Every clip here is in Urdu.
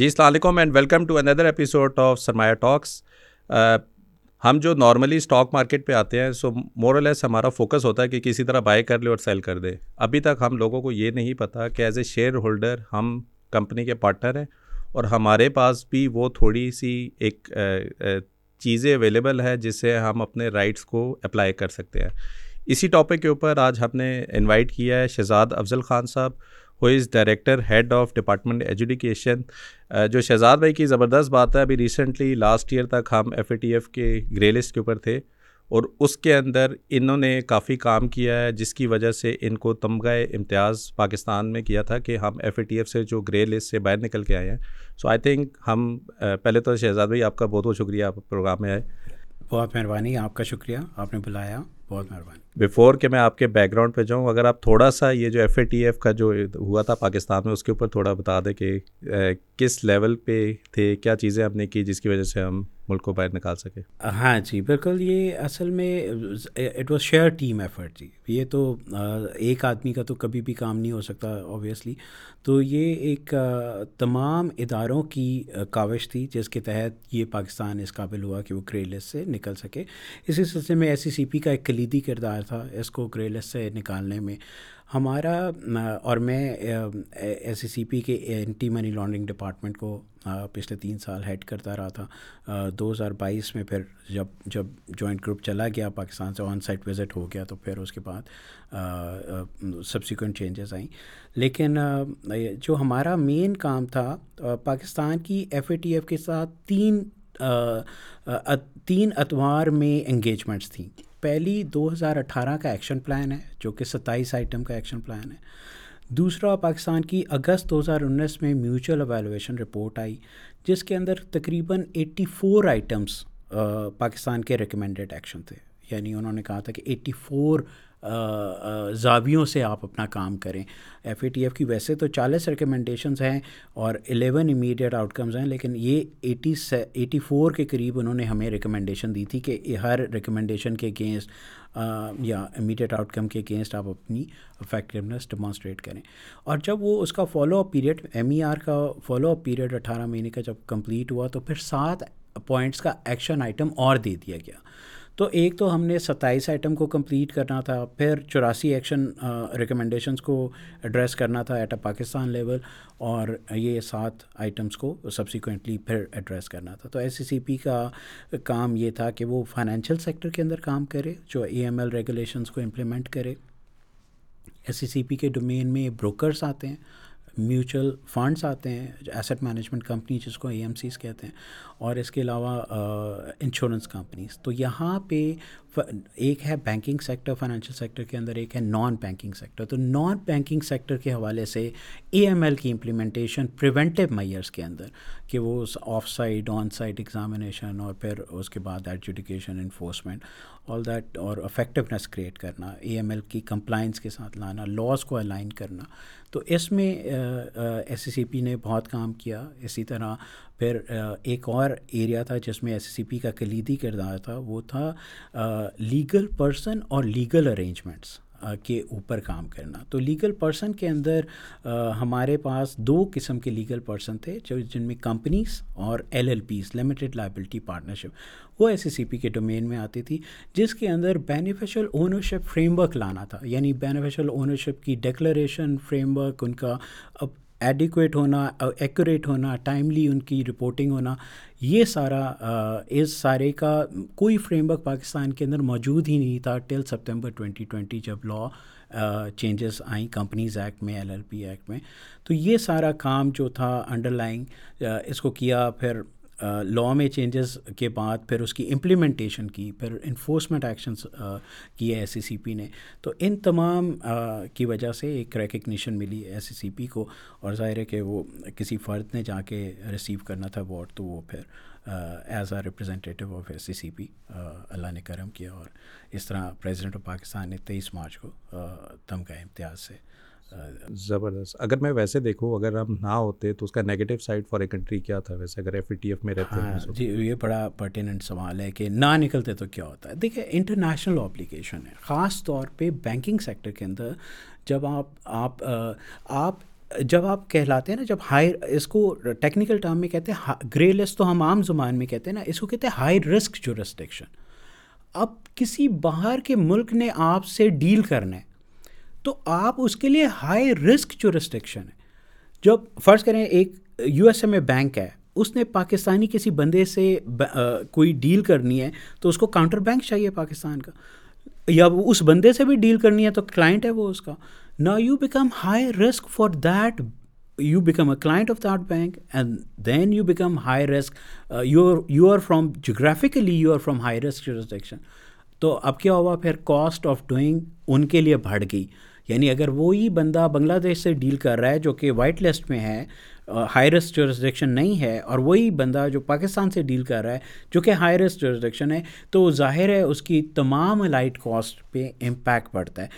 جی السلام علیکم and welcome to another episode of Sarmaya talks ہم جو نارملی اسٹاک مارکیٹ پہ آتے ہیں سو لیس ہمارا فوکس ہوتا ہے کہ کسی طرح بائی کر لے اور سیل کر دے ابھی تک ہم لوگوں کو یہ نہیں پتہ کہ ایز اے شیئر ہولڈر ہم کمپنی کے پارٹنر ہیں اور ہمارے پاس بھی وہ تھوڑی سی ایک چیزیں اویلیبل ہے جس سے ہم اپنے رائٹس کو اپلائی کر سکتے ہیں اسی ٹاپک کے اوپر آج ہم نے انوائٹ کیا ہے Shahzad Afzal Khan sahab who is director head of department education جو شہزاد بھائی کی زبردست بات ہے ابھی ریسنٹلی لاسٹ ایئر تک ہم ایف اے ٹی ایف کے گرے لسٹ کے اوپر تھے اور اس کے اندر انہوں نے کافی کام کیا ہے جس کی وجہ سے ان کو تمغہ امتیاز پاکستان میں کیا تھا کہ ہم ایف اے ٹی ایف سے جو گرے لسٹ سے باہر نکل کے آئے ہیں سو آئی تھنک ہم uh, پہلے تو شہزاد بھائی آپ کا بہت بہت شکریہ آپ پروگرام میں آئے بہت مہربانی آپ کا شکریہ آپ نے بلایا بہت مہربانی بیفور کہ میں آپ کے بیک گراؤنڈ پہ جاؤں اگر آپ تھوڑا سا یہ جو ایف اے ٹی ایف کا جو ہوا تھا پاکستان میں اس کے اوپر تھوڑا بتا دیں کہ کس لیول پہ تھے کیا چیزیں ہم نے کی جس کی وجہ سے ہم ملک کو باہر نکال سکے ہاں جی بالکل یہ اصل میں it was sheer team effort جی یہ تو ایک آدمی کا تو کبھی بھی کام نہیں ہو سکتا اوبیسلی تو یہ ایک تمام اداروں کی کاوش تھی جس کے تحت یہ پاکستان اس قابل ہوا کہ وہ گرے لسٹ سے نکل سکے اسی سلسلے میں ایس سی سی پی کا ایک کلیدی کردار تھا اس کو گرے لسٹ سے نکالنے میں ہمارا اور میں ایس ای سی پی کے اینٹی منی لانڈرنگ ڈپارٹمنٹ کو پچھلے تین سال ہیڈ کرتا رہا تھا دو ہزار بائیس میں پھر جب جب جوائنٹ گروپ چلا گیا پاکستان سے آن سائٹ وزٹ ہو گیا تو پھر اس کے بعد سبسیکوینٹ چینجز آئیں لیکن جو ہمارا مین کام تھا پاکستان کی ایف اے ٹی ایف کے ساتھ تین تین اتوار میں انگیجمنٹس تھیں پہلی دو ہزار اٹھارہ کا ایکشن پلان ہے جو کہ ستائیس آئٹم کا ایکشن پلان ہے دوسرا پاکستان کی اگست دو ہزار انیس میں میوچل اویلویشن رپورٹ آئی جس کے اندر تقریباً ایٹی فور آئٹمس پاکستان کے ریکمینڈیڈ ایکشن تھے یعنی انہوں نے کہا تھا کہ ایٹی فور زاویوں سے آپ اپنا کام کریں ایف اے ٹی ایف کی ویسے تو چالیس ریکمنڈیشنز ہیں اور الیون امیڈیٹ آؤٹ کمز ہیں لیکن یہ ایٹی ایٹی فور کے قریب انہوں نے ہمیں ریکمنڈیشن دی تھی کہ ہر ریکمنڈیشن کے اگینسٹ یا امیڈیٹ آؤٹ کم کے اگینسٹ آپ اپنی افیکٹونیس ڈیمانسٹریٹ کریں اور جب وہ اس کا follow up period M E R کا فالو اپ پیریڈ اٹھارہ مہینے کا جب کمپلیٹ ہوا تو پھر سات پوائنٹس کا ایکشن آئٹم اور دے دیا گیا تو ایک تو ہم نے ستائیس آئٹم کو کمپلیٹ کرنا تھا پھر چوراسی ایکشن ریکمنڈیشنس کو ایڈریس کرنا تھا ایٹ اے پاکستان لیول اور یہ سات آئٹمس کو سبسیکوئنٹلی پھر ایڈریس کرنا تھا تو ایس سی سی پی کا کام یہ تھا کہ وہ فائنینشیل سیکٹر کے اندر کام کرے جو ایم ایل ریگولیشنس کو امپلیمنٹ کرے ایس سی سی پی کے ڈومین میں بروکرس آتے ہیں میوچل فنڈس آتے ہیں ایسٹ مینجمنٹ کمپنی جس کو اے ایم سیز کہتے ہیں اور اس کے علاوہ انشورنس کمپنیز تو یہاں پہ ایک ہے بینکنگ سیکٹر فائنینشیل سیکٹر کے اندر ایک ہے نان بینکنگ سیکٹر تو نان بینکنگ سیکٹر کے حوالے سے اے ایم ایل کی امپلیمنٹیشن پریونٹیو میئرس کے اندر کہ وہ off site on site examination اور پھر اس کے بعد ایڈجوڈیکیشن انفورسمنٹ آل دیٹ اور افیکٹونیس کریٹ کرنا اے ایم ایل کی کمپلائنس کے ساتھ لانا لاز کو الائن کرنا تو اس میں ایس سی پی نے بہت کام کیا اسی طرح پھر ایک اور ایریا تھا جس میں ایس ایس سی پی کا کلیدی کردار تھا وہ تھا لیگل پرسن اور لیگل ارینجمنٹس کے اوپر کام کرنا تو لیگل پرسن کے اندر ہمارے پاس دو قسم کے لیگل پرسن تھے جو جن میں کمپنیز اور L L Ps limited liability partnership وہ ایس سی پی کے ڈومین میں آتی تھی جس کے اندر بینیفیشل اونرشپ فریم ورک لانا تھا یعنی بینیفیشل اونرشپ کی ڈیکلریشن فریم ورک ان کا اب ایڈیکویٹ ہونا ایکوریٹ uh, ہونا ٹائملی ان کی رپورٹنگ ہونا یہ سارا uh, اس سارے کا کوئی فریم ورک پاکستان کے اندر موجود ہی نہیں تھا ٹل سپتمبر ٹوئنٹی ٹوئنٹی جب لا چینجز uh, آئیں کمپنیز ایکٹ میں ایل ایل پی ایکٹ میں تو یہ سارا کام جو تھا انڈر لائن اس کو کیا پھر لا میں چینجز کے بعد پھر اس کی امپلیمنٹیشن کی پھر انفورسمنٹ ایکشنس کیے ایس سی سی پی نے تو ان تمام کی وجہ سے ایک ریکگنیشن ملی ایس سی سی پی کو اور ظاہر ہے کہ وہ کسی فرد نے جا کے ریسیو کرنا تھا ووٹ تو وہ پھر as a representative of S C C P اللہ نے کرم کیا اور اس طرح پریزیڈنٹ آف پاکستان نے تیئیس مارچ کو تمغہ امتیاز سے زبردست اگر میں ویسے دیکھوں اگر ہم نہ ہوتے تو اس کا negative side for a country کیا تھا ویسے اگر ایف ای ٹی ایف میں رہتے ہیں جی یہ بڑا پرٹیننٹ سوال ہے کہ نہ نکلتے تو کیا ہوتا ہے دیکھیے انٹرنیشنل اپلیکیشن ہے خاص طور پہ بینکنگ سیکٹر کے اندر جب آپ آپ آپ جب آپ کہلاتے ہیں نا جب ہائی اس کو ٹیکنیکل ٹرم میں کہتے ہیں گرے لسٹ تو ہم عام زبان میں کہتے ہیں نا اس کو کہتے ہیں ہائی رسک جو ریسٹرکشن اب کسی باہر کے ملک نے آپ سے ڈیل کرنا ہے تو آپ اس کے لیے ہائی رسک جو ریسٹرکشن ہے جب فرض کریں ایک یو ایس اے میں بینک ہے اس نے پاکستانی کسی بندے سے کوئی ڈیل کرنی ہے تو اس کو کاؤنٹر بینک چاہیے پاکستان کا یا اس بندے سے بھی ڈیل کرنی ہے تو کلائنٹ ہے وہ اس کا نا you become high risk for that you become a client of that bank and then you become high risk you you are from geographically you are from high risk جو تو اب کیا ہوا پھر کاسٹ آف ڈوئنگ ان کے لیے بڑھ گئی یعنی اگر وہی بندہ بنگلہ دیش سے ڈیل کر رہا ہے جو کہ وائٹ لسٹ میں ہے ہائی ریسٹ جورسڈکشن نہیں ہے اور وہی بندہ جو پاکستان سے ڈیل کر رہا ہے جو کہ ہائی جو جورسڈکشن ہے تو وہ ظاہر ہے اس کی تمام لائٹ کاسٹ پہ امپیکٹ پڑتا ہے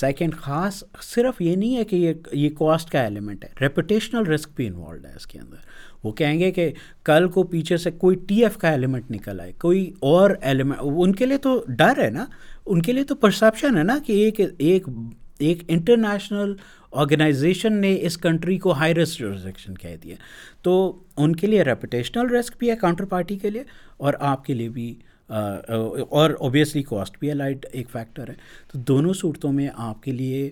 سیکنڈ خاص صرف یہ نہیں ہے کہ یہ یہ کاسٹ کا ایلیمنٹ ہے ریپوٹیشنل رسک بھی انوالوڈ ہے اس کے اندر وہ کہیں گے کہ کل کو پیچھے سے کوئی ٹی ایف کا ایلیمنٹ نکل آئے کوئی اور ایلیمنٹ ان کے لیے تو ڈر ہے نا ان کے لیے تو پرسپشن ہے نا کہ ایک ایک ایک انٹرنیشنل آرگنائزیشن نے اس کنٹری کو ہائی رسک جورزیکشن کہہ دیا تو ان کے لیے ریپوٹیشنل رسک بھی ہے کاؤنٹر پارٹی کے لیے اور آپ کے لیے بھی اور اوبیسلی کاسٹ بھی اے لائٹ ایک فیکٹر ہے تو دونوں صورتوں میں آپ کے لیے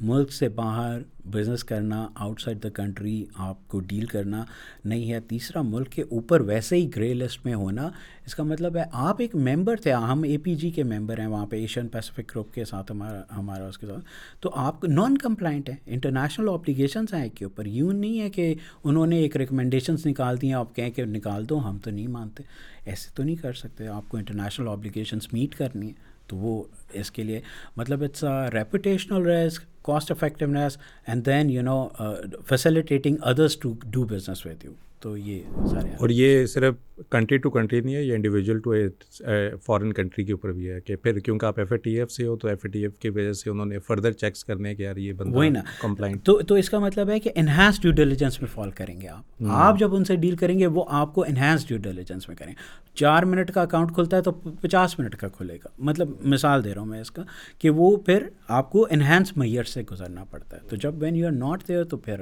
ملک سے باہر بزنس کرنا آؤٹ سائڈ دا کنٹری آپ کو ڈیل کرنا نہیں ہے تیسرا ملک کے اوپر ویسے ہی گرے لسٹ میں ہونا اس کا مطلب ہے آپ ایک ممبر تھے ہم اے پی جی کے ممبر ہیں وہاں پہ ایشین پیسفک گروپ کے ساتھ ہمارا ہمارا اس کے ساتھ تو آپ نان کمپلائنٹ ہیں انٹرنیشنل اپلیکیشنس ہیں ایک کے اوپر یوں نہیں ہے کہ انہوں نے ایک ریکمنڈیشنس نکال دی ہیں آپ کہیں کہ نکال دو ہم تو نہیں مانتے ایسے تو نہیں کر سکتے آپ کو انٹرنیشنل اپلیکیشنس میٹ کرنی ہے تو وہ اس کے لیے مطلب it's a reputational risk cost effectiveness, and then uh, facilitating others to do business with you. تو یہ سارے اور یہ صرف کنٹری ٹو کنٹری نہیں ہے یہ انڈیویجول ٹو فارن کنٹری کے اوپر بھی ہے کہ پھر کیونکہ آپ ایف اے ٹی ایف سے ہو تو ایف اے ٹی ایف کی وجہ سے انہوں نے فردر چیکس کرنے کے یار یہ بند وہی نا کمپلائنٹ تو تو اس کا مطلب ہے کہ ڈیو ڈیلیجنس میں فال کریں گے آپ آپ جب ان سے ڈیل کریں گے وہ آپ کو ڈیو ڈیلیجنس میں کریں چار منٹ کا اکاؤنٹ کھلتا ہے تو پچاس منٹ کا کھلے گا مطلب مثال دے رہا ہوں میں اس کا کہ وہ پھر آپ کو انہینس میئر سے گزرنا پڑتا ہے تو جب when you are not there تو پھر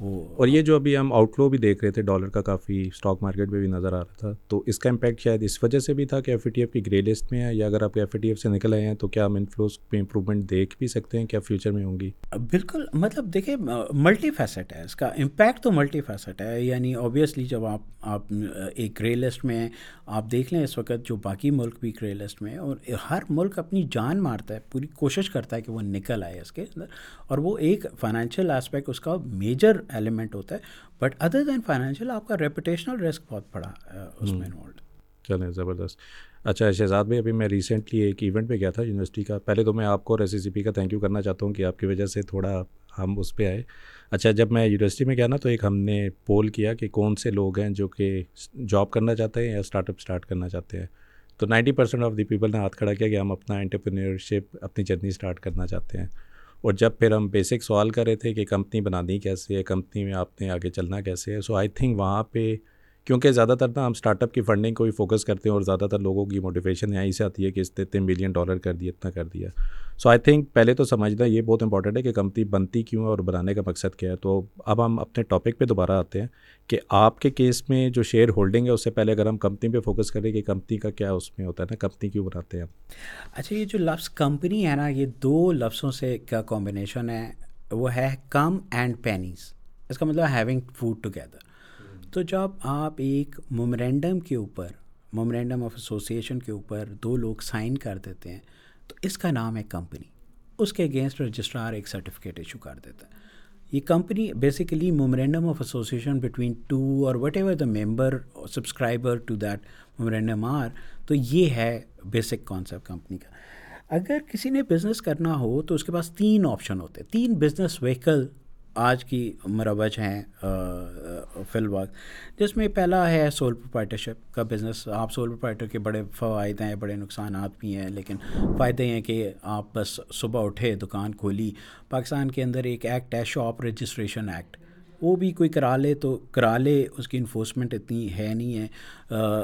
اور یہ جو ابھی ہم آؤٹ فلو بھی دیکھ رہے تھے ڈالر کا کافی اسٹاک مارکیٹ میں بھی نظر آ رہا تھا تو اس کا امپیکٹ شاید اس وجہ سے بھی تھا کہ ایف ای ٹی ایف کی گرے لسٹ میں ہے یا اگر آپ ایف ای ٹی ایف سے نکل آئے ہیں تو کیا ہم انفلوز پہ امپروومنٹ دیکھ بھی سکتے ہیں کیا فیوچر میں ہوں گی بالکل مطلب دیکھیں ملٹی فیسٹ ہے اس کا امپیکٹ تو ملٹی فیسٹ ہے یعنی اوبیسلی جب آپ آپ ایک گرے لسٹ میں ہیں آپ دیکھ لیں اس وقت جو باقی ملک بھی گرے لسٹ میں ہیں اور ہر ملک اپنی جان مارتا ہے پوری کوشش کرتا ہے کہ وہ نکل آئے اس کے اندر اور وہ ایک فائنینشیل آسپیکٹ اس کا میجر ایلیمنٹ ہوتا ہے بٹ ادر دین فائنینشیل آپ کا ریپوٹیشنل رسک بہت بڑا اس میں انوالوڈ چلیں زبردست اچھا شہزاد بھائی ابھی میں ریسنٹلی ایک ایونٹ پہ گیا تھا یونیورسٹی کا پہلے تو میں آپ کو ایس سی پی کا تھینک یو کرنا چاہتا ہوں کہ آپ کی وجہ سے تھوڑا ہم اس پہ آئے اچھا جب میں یونیورسٹی میں گیا نا تو ایک ہم نے پول کیا کہ کون سے لوگ ہیں جو کہ جاب کرنا چاہتے ہیں یا اسٹارٹ اپ اسٹارٹ کرنا چاہتے ہیں تو ninety percent of the people نے ہاتھ کھڑا کیا کہ ہم اپنا انٹرپرینیشپ اپنی جرنی اسٹارٹ کرنا چاہتے ہیں اور جب پھر ہم بیسک سوال کر رہے تھے کہ کمپنی بنانی کیسے ہے کمپنی میں آپ نے آگے چلنا کیسے ہے سو آئی تھنک وہاں پہ کیونکہ زیادہ تر نا ہم اسٹارٹ اپ کی فنڈنگ کو ہی فوکس کرتے ہیں اور زیادہ تر لوگوں کی موٹیویشن یہیں سے آتی ہے کہ اس نے اتنے ملین ڈالر کر دیا اتنا کر دیا سو آئی تھنک پہلے تو سمجھنا یہ بہت امپورٹنٹ ہے کہ کمپنی بنتی کیوں اور بنانے کا مقصد کیا ہے تو اب ہم اپنے ٹاپک پہ دوبارہ آتے ہیں کہ آپ کے کیس میں جو شیئر ہولڈنگ ہے اس سے پہلے اگر ہم کمپنی پہ فوکس کریں کہ کمپنی کا کیا اس میں ہوتا ہے نا کمپنی کیوں بناتے ہیں اچھا یہ جو لفظ کمپنی ہے نا یہ دو لفظوں سے کا کمبینیشن ہے وہ ہے کم اینڈ پینیز اس کا مطلب ہیونگ فوڈ ٹوگیدر تو جب آپ ایک مومرینڈم کے اوپر مومرینڈم آف اسوسیشن کے اوپر دو لوگ سائن کر دیتے ہیں تو اس کا نام ہے کمپنی اس کے اگینسٹ رجسٹرار ایک سرٹیفکیٹ ایشو کر دیتا ہے یہ company basically memorandum of association between two اور whatever the member subscriber to that memorandum are تو یہ ہے بیسک کانسیپٹ کمپنی کا اگر کسی نے بزنس کرنا ہو تو اس کے پاس تین آپشن ہوتے ہیں تین بزنس وہیکل آج کی مروج ہیں فی وقت جس میں پہلا ہے سول پروپرائٹرشپ کا بزنس آپ سول پروپرائٹر کے بڑے فوائد ہیں بڑے نقصانات بھی ہیں لیکن فائدے ہیں کہ آپ بس صبح اٹھے دکان کھولی پاکستان کے اندر ایک ایکٹ ہے شاپ رجسٹریشن ایکٹ وہ بھی کوئی کرا لے تو کرا لے اس کی انفورسمنٹ اتنی ہے نہیں ہے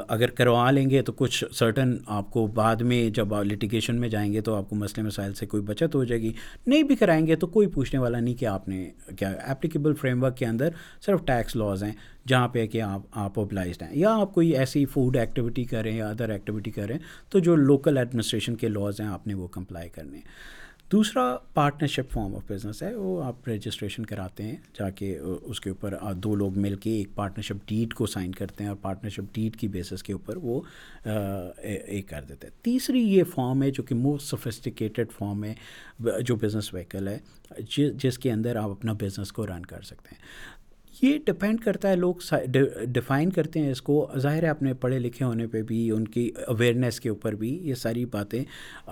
اگر کروا لیں گے تو کچھ سرٹن آپ کو بعد میں جب آپ لٹیگیشن میں جائیں گے تو آپ کو مسئلے مسائل سے کوئی بچت ہو جائے گی نہیں بھی کرائیں گے تو کوئی پوچھنے والا نہیں کہ آپ نے کیا ایپلیکیبل فریم ورک کے اندر صرف ٹیکس لاز ہیں جہاں پہ کہ آپ آپ اوبلائزڈ ہیں یا آپ کوئی ایسی فوڈ ایکٹیویٹی کریں یا ادر ایکٹیویٹی کریں تو جو لوکل ایڈمنسٹریشن کے لاز ہیں آپ نے وہ کمپلائی کرنے ہیں دوسرا پارٹنرشپ فارم آف بزنس ہے وہ آپ رجسٹریشن کراتے ہیں جا کے اس کے اوپر دو لوگ مل کے ایک پارٹنرشپ ڈیٹ کو سائن کرتے ہیں اور پارٹنرشپ ڈیٹ کی بیسس کے اوپر وہ ایک کر دیتے ہیں تیسری یہ فارم ہے جو کہ موسٹ سوفسٹیکیٹڈ فارم ہے جو بزنس وہیکل ہے جس کے اندر آپ اپنا بزنس کو رن کر سکتے ہیں یہ ڈپینڈ کرتا ہے لوگ ڈیفائن کرتے ہیں اس کو ظاہر ہے اپنے پڑھے لکھے ہونے پہ بھی ان کی اویئرنیس کے اوپر بھی یہ ساری باتیں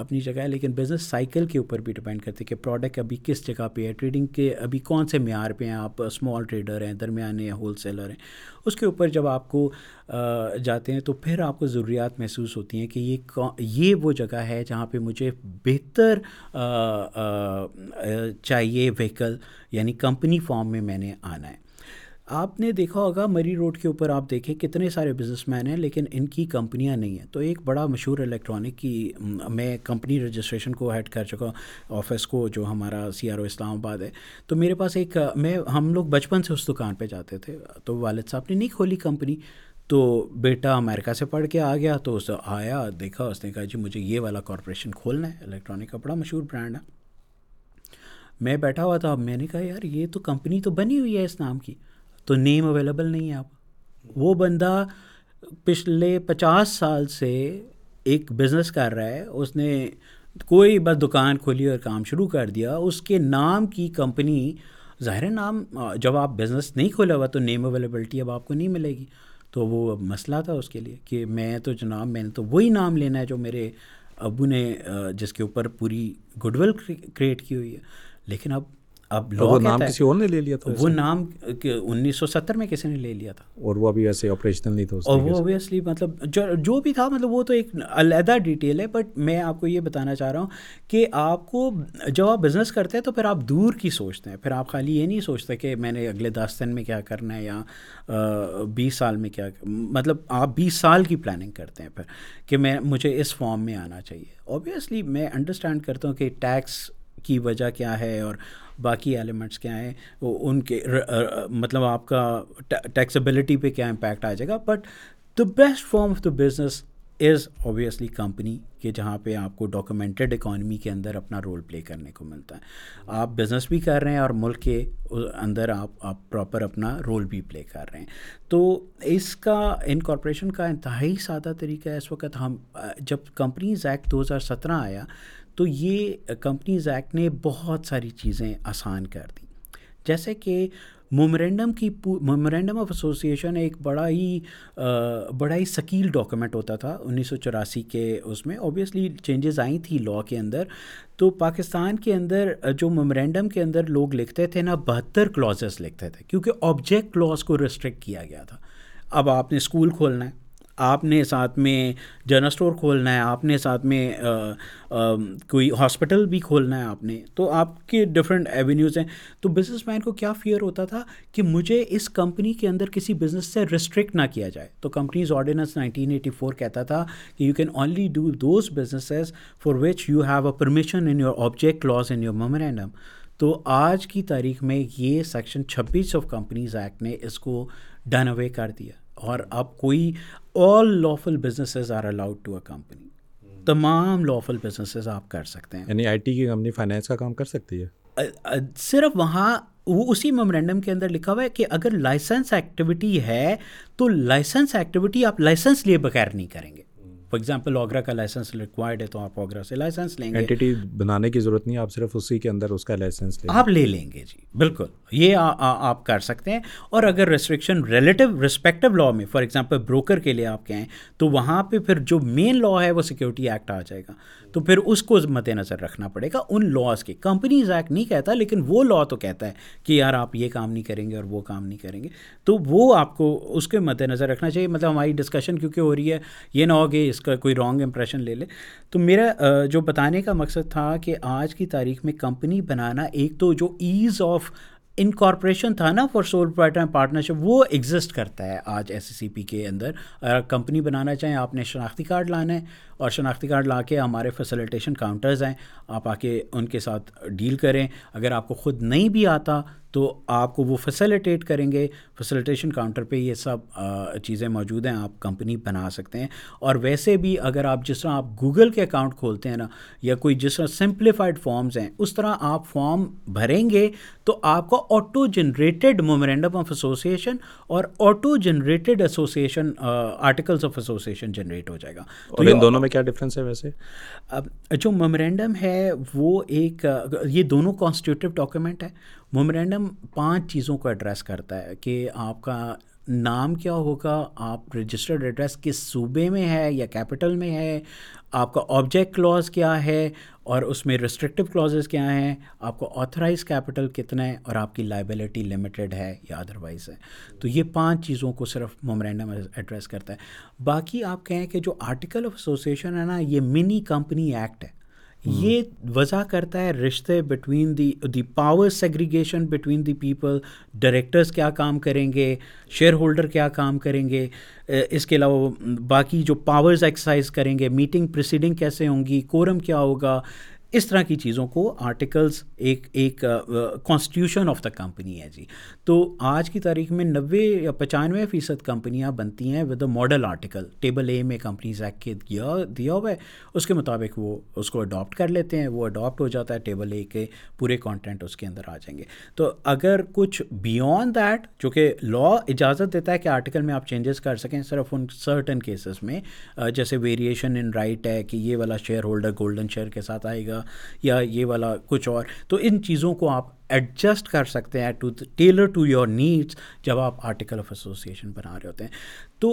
اپنی جگہ ہے لیکن بزنس سائیکل کے اوپر بھی ڈپینڈ کرتے ہیں کہ پروڈکٹ ابھی کس جگہ پہ ہے ٹریڈنگ کے ابھی کون سے معیار پہ ہیں آپ اسمال ٹریڈر ہیں درمیانے یا ہول سیلر ہیں اس کے اوپر جب آپ کو جاتے ہیں تو پھر آپ کو ضروریات محسوس ہوتی ہیں کہ یہ یہ وہ جگہ ہے جہاں پہ مجھے بہتر چاہیے وہیکل یعنی کمپنی فارم میں میں نے آنا ہے آپ نے دیکھا ہوگا مری روڈ کے اوپر آپ دیکھیں کتنے سارے بزنس مین ہیں لیکن ان کی کمپنیاں نہیں ہیں تو ایک بڑا مشہور الیکٹرانک کی میں کمپنی رجسٹریشن کو ہیڈ کر چکا آفس کو جو ہمارا سی آر او اسلام آباد ہے تو میرے پاس ایک میں ہم لوگ بچپن سے اس دکان پہ جاتے تھے تو والد صاحب نے نہیں کھولی کمپنی تو بیٹا امریکہ سے پڑھ کے آ گیا تو اس آیا دیکھا اس نے کہا جی مجھے یہ والا کارپوریشن کھولنا ہے الیکٹرانک کا بڑا مشہور برانڈ ہے میں بیٹھا ہوا تھا میں نے کہا یار یہ تو کمپنی تو بنی ہوئی ہے اس نام کی تو نیم اویلیبل نہیں ہے آپ وہ بندہ پچھلے پچاس سال سے ایک بزنس کر رہا ہے اس نے کوئی بس دکان کھولی اور کام شروع کر دیا اس کے نام کی کمپنی ظاہر نام جب آپ بزنس نہیں کھولا ہوا تو نیم اویلیبلٹی اب آپ کو نہیں ملے گی تو وہ مسئلہ تھا اس کے لیے کہ میں تو جناب میں نے تو وہی نام لینا ہے جو میرے ابو نے جس کے اوپر پوری گڈ ول کریٹ کی ہوئی ہے لیکن اب کسی لوگ نے لے لیا تھا وہ نام انیس سو ستر میں کسی نے لے لیا تھا اور وہ ابھی آپریشنل نہیں تھا اور وہ اوبیسلی مطلب جو بھی تھا مطلب وہ تو ایک علیحدہ ڈیٹیل ہے بٹ میں آپ کو یہ بتانا چاہ رہا ہوں کہ آپ کو جب آپ بزنس کرتے ہیں تو پھر آپ دور کی سوچتے ہیں پھر آپ خالی یہ نہیں سوچتے کہ میں نے اگلے دس دن میں کیا کرنا ہے یا بیس سال میں کیا مطلب آپ بیس سال کی پلاننگ کرتے ہیں پھر کہ میں مجھے اس فارم میں آنا چاہیے اوبیسلی میں انڈرسٹینڈ کرتا ہوں کہ ٹیکس کی وجہ کیا ہے اور باقی ایلیمنٹس کیا ہیں وہ ان کے مطلب آپ کا ٹیکسیبلٹی پہ کیا امپیکٹ آ جائے گا but the best form of the business is obviously company کہ جہاں پہ آپ کو ڈاکومنٹڈ اکانومی کے اندر اپنا رول پلے کرنے کو ملتا ہے آپ بزنس بھی کر رہے ہیں اور ملک کے اندر آپ آپ پراپر اپنا رول بھی پلے کر رہے ہیں تو اس کا ان کارپوریشن کا انتہائی سادہ طریقہ ہے اس وقت ہم جب کمپنیز ایکٹ دو ہزار سترہ آیا تو یہ کمپنیز ایکٹ نے بہت ساری چیزیں آسان کر دیں جیسے کہ مومرینڈم کی مومرینڈم ممورینڈم آف ایسوسیشن ایک بڑا ہی بڑا ہی ثقیل ڈاکیومنٹ ہوتا تھا انیس سو چوراسی کے اس میں اوبیسلی چینجز آئیں تھیں لاء کے اندر تو پاکستان کے اندر جو ممرنڈم کے اندر لوگ لکھتے تھے نا بہتر کلازز لکھتے تھے کیونکہ آبجیکٹ کلاز کو ریسٹرکٹ کیا گیا تھا اب آپ نے اسکول کھولنا ہے آپ نے ساتھ میں جنرل اسٹور کھولنا ہے آپ نے ساتھ میں کوئی ہاسپٹل بھی کھولنا ہے آپ نے تو آپ کے ڈفرینٹ ایونیوز ہیں تو بزنس مین کو کیا فیئر ہوتا تھا کہ مجھے اس کمپنی کے اندر کسی بزنس سے ریسٹرکٹ نہ کیا جائے تو companies ordinance nineteen eighty four کہتا تھا کہ you can only do those businesses for which you have a permission in your object clause in your memorandum تو آج کی تاریخ میں یہ سیکشن چھبیس آف کمپنیز ایکٹ نے اس کو ڈن اوے کر دیا اور اب کوئی all lawful businesses are allowed to a company تمام لافل بزنسز آپ کر سکتے ہیں یعنی آئی ٹی کی کمپنی فائنینس کا کام کر سکتی ہے صرف وہاں وہ اسی میمورینڈم کے اندر لکھا ہوا ہے کہ اگر لائسنس ایکٹیویٹی ہے تو لائسنس ایکٹیویٹی آپ لائسنس لیے بغیر نہیں کریں گے فار ایگزامپل آگرہ کا لائسنس ریکوائرڈ ہے تو آپ آگرہ سے لائسنس لیں گے بنانے کی ضرورت نہیں آپ صرف اسی کے اندر اس کا لائسنس لیں آپ لے لیں گے جی بالکل یہ آپ کر سکتے ہیں اور اگر ریسٹرکشن ریلیٹو ریسپیکٹو لا میں فار ایگزامپل بروکر کے لیے آپ کہیں تو وہاں پہ پھر جو مین لا ہے وہ سیکورٹی ایکٹ آ جائے گا تو پھر اس کو مد نظر رکھنا پڑے گا ان لاس کی کمپنیز ایکٹ نہیں کہتا لیکن وہ لا تو کہتا ہے کہ یار آپ یہ کام نہیں کریں گے اور وہ کام نہیں کریں گے تو وہ آپ کو اس کے مد نظر رکھنا چاہیے مطلب ہماری ڈسکشن کیونکہ ہو رہی ہے یہ نہ ہو کہ اس کا کوئی رانگ امپریشن لے لے تو میرا جو بتانے کا مقصد تھا کہ آج کی تاریخ میں کمپنی بنانا ایک تو جو ایز آف انکارپوریشن تھا نا فار سول پارٹنرشپ وہ ایگزسٹ کرتا ہے آج ایس سی پی کے اندر اگر کمپنی بنانا چاہیں آپ نے شناختی کارڈ لانا ہے اور شناختی کارڈ لا کے ہمارے فیسلیٹیشن کاؤنٹرز ہیں آپ آ کے ان کے ساتھ ڈیل کریں اگر آپ کو خود نہیں بھی آتا تو آپ کو وہ فیسیلیٹیٹ کریں گے فیسیلیٹیشن کاؤنٹر پہ یہ سب چیزیں موجود ہیں آپ کمپنی بنا سکتے ہیں اور ویسے بھی اگر آپ جس طرح آپ گوگل کے اکاؤنٹ کھولتے ہیں نا یا کوئی جس طرح سمپلیفائڈ فارمز ہیں اس طرح آپ فارم بھریں گے تو آپ کا auto generated memorandum of association اور auto generated association articles of association generate ہو جائے گا تو ان دونوں میں کیا ڈفرینس ہے ویسے جو مومرینڈم ہے وہ ایک یہ دونوں کانسٹیوٹیو ڈاکیومنٹ ہے مومرینڈم پانچ چیزوں کو ایڈریس کرتا ہے کہ آپ کا نام کیا ہوگا آپ رجسٹرڈ ایڈریس کس صوبے میں ہے یا کیپٹل میں ہے آپ کا آبجیکٹ کلاز کیا ہے اور اس میں ریسٹرکٹیو کلازز کیا ہیں آپ کو آتھرائز کیپٹل کتنا ہے اور آپ کی لائبلٹی لمیٹیڈ ہے یا ادروائز ہے تو یہ پانچ چیزوں کو صرف مومرینڈم ایڈریس کرتا ہے باقی آپ کہیں کہ جو آرٹیکل آف ایسوسیشن ہے نا یہ منی کمپنی ایکٹ ہے یہ وضع کرتا ہے رشتے between the the power segregation between the people directors کیا کام کریں گے شیئر ہولڈر کیا کام کریں گے اس کے علاوہ باقی جو پاورز ایکسرسائز کریں گے میٹنگ پریسیڈنگ کیسے ہوں گی کورم کیا ہوگا اس طرح کی چیزوں کو آرٹیکلز ایک ایک کانسٹیوشن آف دا کمپنی ہے جی تو آج کی تاریخ میں نوے یا پچانوے فیصد کمپنیاں بنتی ہیں with a model article table A میں کمپنیز ایکٹ کے دیا ہوا ہے اس کے مطابق وہ اس کو اڈاپٹ کر لیتے ہیں وہ اڈاپٹ ہو جاتا ہے ٹیبل اے کے پورے کانٹینٹ اس کے اندر آ جائیں گے تو اگر کچھ بیونڈ دیٹ جو کہ لا اجازت دیتا ہے کہ آرٹیکل میں آپ چینجز کر سکیں صرف ان سرٹن کیسز میں جیسے ویریشن ان رائٹ ہے کہ یہ والا شیئر ہولڈر گولڈن شیئر کے ساتھ آئے گا یا یہ والا کچھ اور تو ان چیزوں کو آپ ایڈجسٹ کر سکتے ہیں to to tailor your needs جب آپ آرٹیکل آف ایسوسیشن بنا رہے ہوتے ہیں تو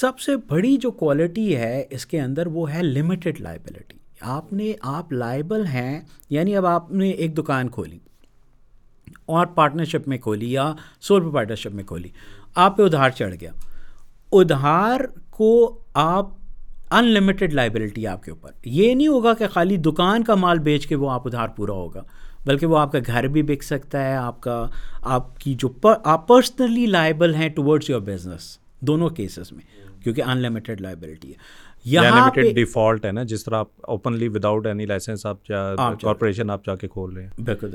سب سے بڑی جو کوالٹی ہے اس کے اندر وہ ہے لمیٹیڈ لائبلٹی آپ آپ نے لائبل ہیں یعنی اب آپ نے ایک دکان کھولی اور پارٹنرشپ میں کھولی یا سول روپئے پارٹنرشپ میں کھولی آپ پہ ادھار چڑھ گیا ادھار کو آپ ان لمیٹڈ لائبلٹی آپ کے اوپر یہ نہیں ہوگا کہ خالی دکان کا مال بیچ کے وہ آپ ادھار پورا ہوگا بلکہ وہ آپ کا گھر بھی بک سکتا ہے آپ کا آپ کی جو آپ پرسنلی لائبل ہیں ٹورڈس یور بزنس دونوں کیسز میں کیونکہ ان لمیٹڈ لائبلٹی ہے ڈیفالٹ ہے نا جس طرح آپ آپ آپ اوپنلی وداؤٹ اینی لائسنس جا کارپوریشن کے کھول رہے ہیں بالکل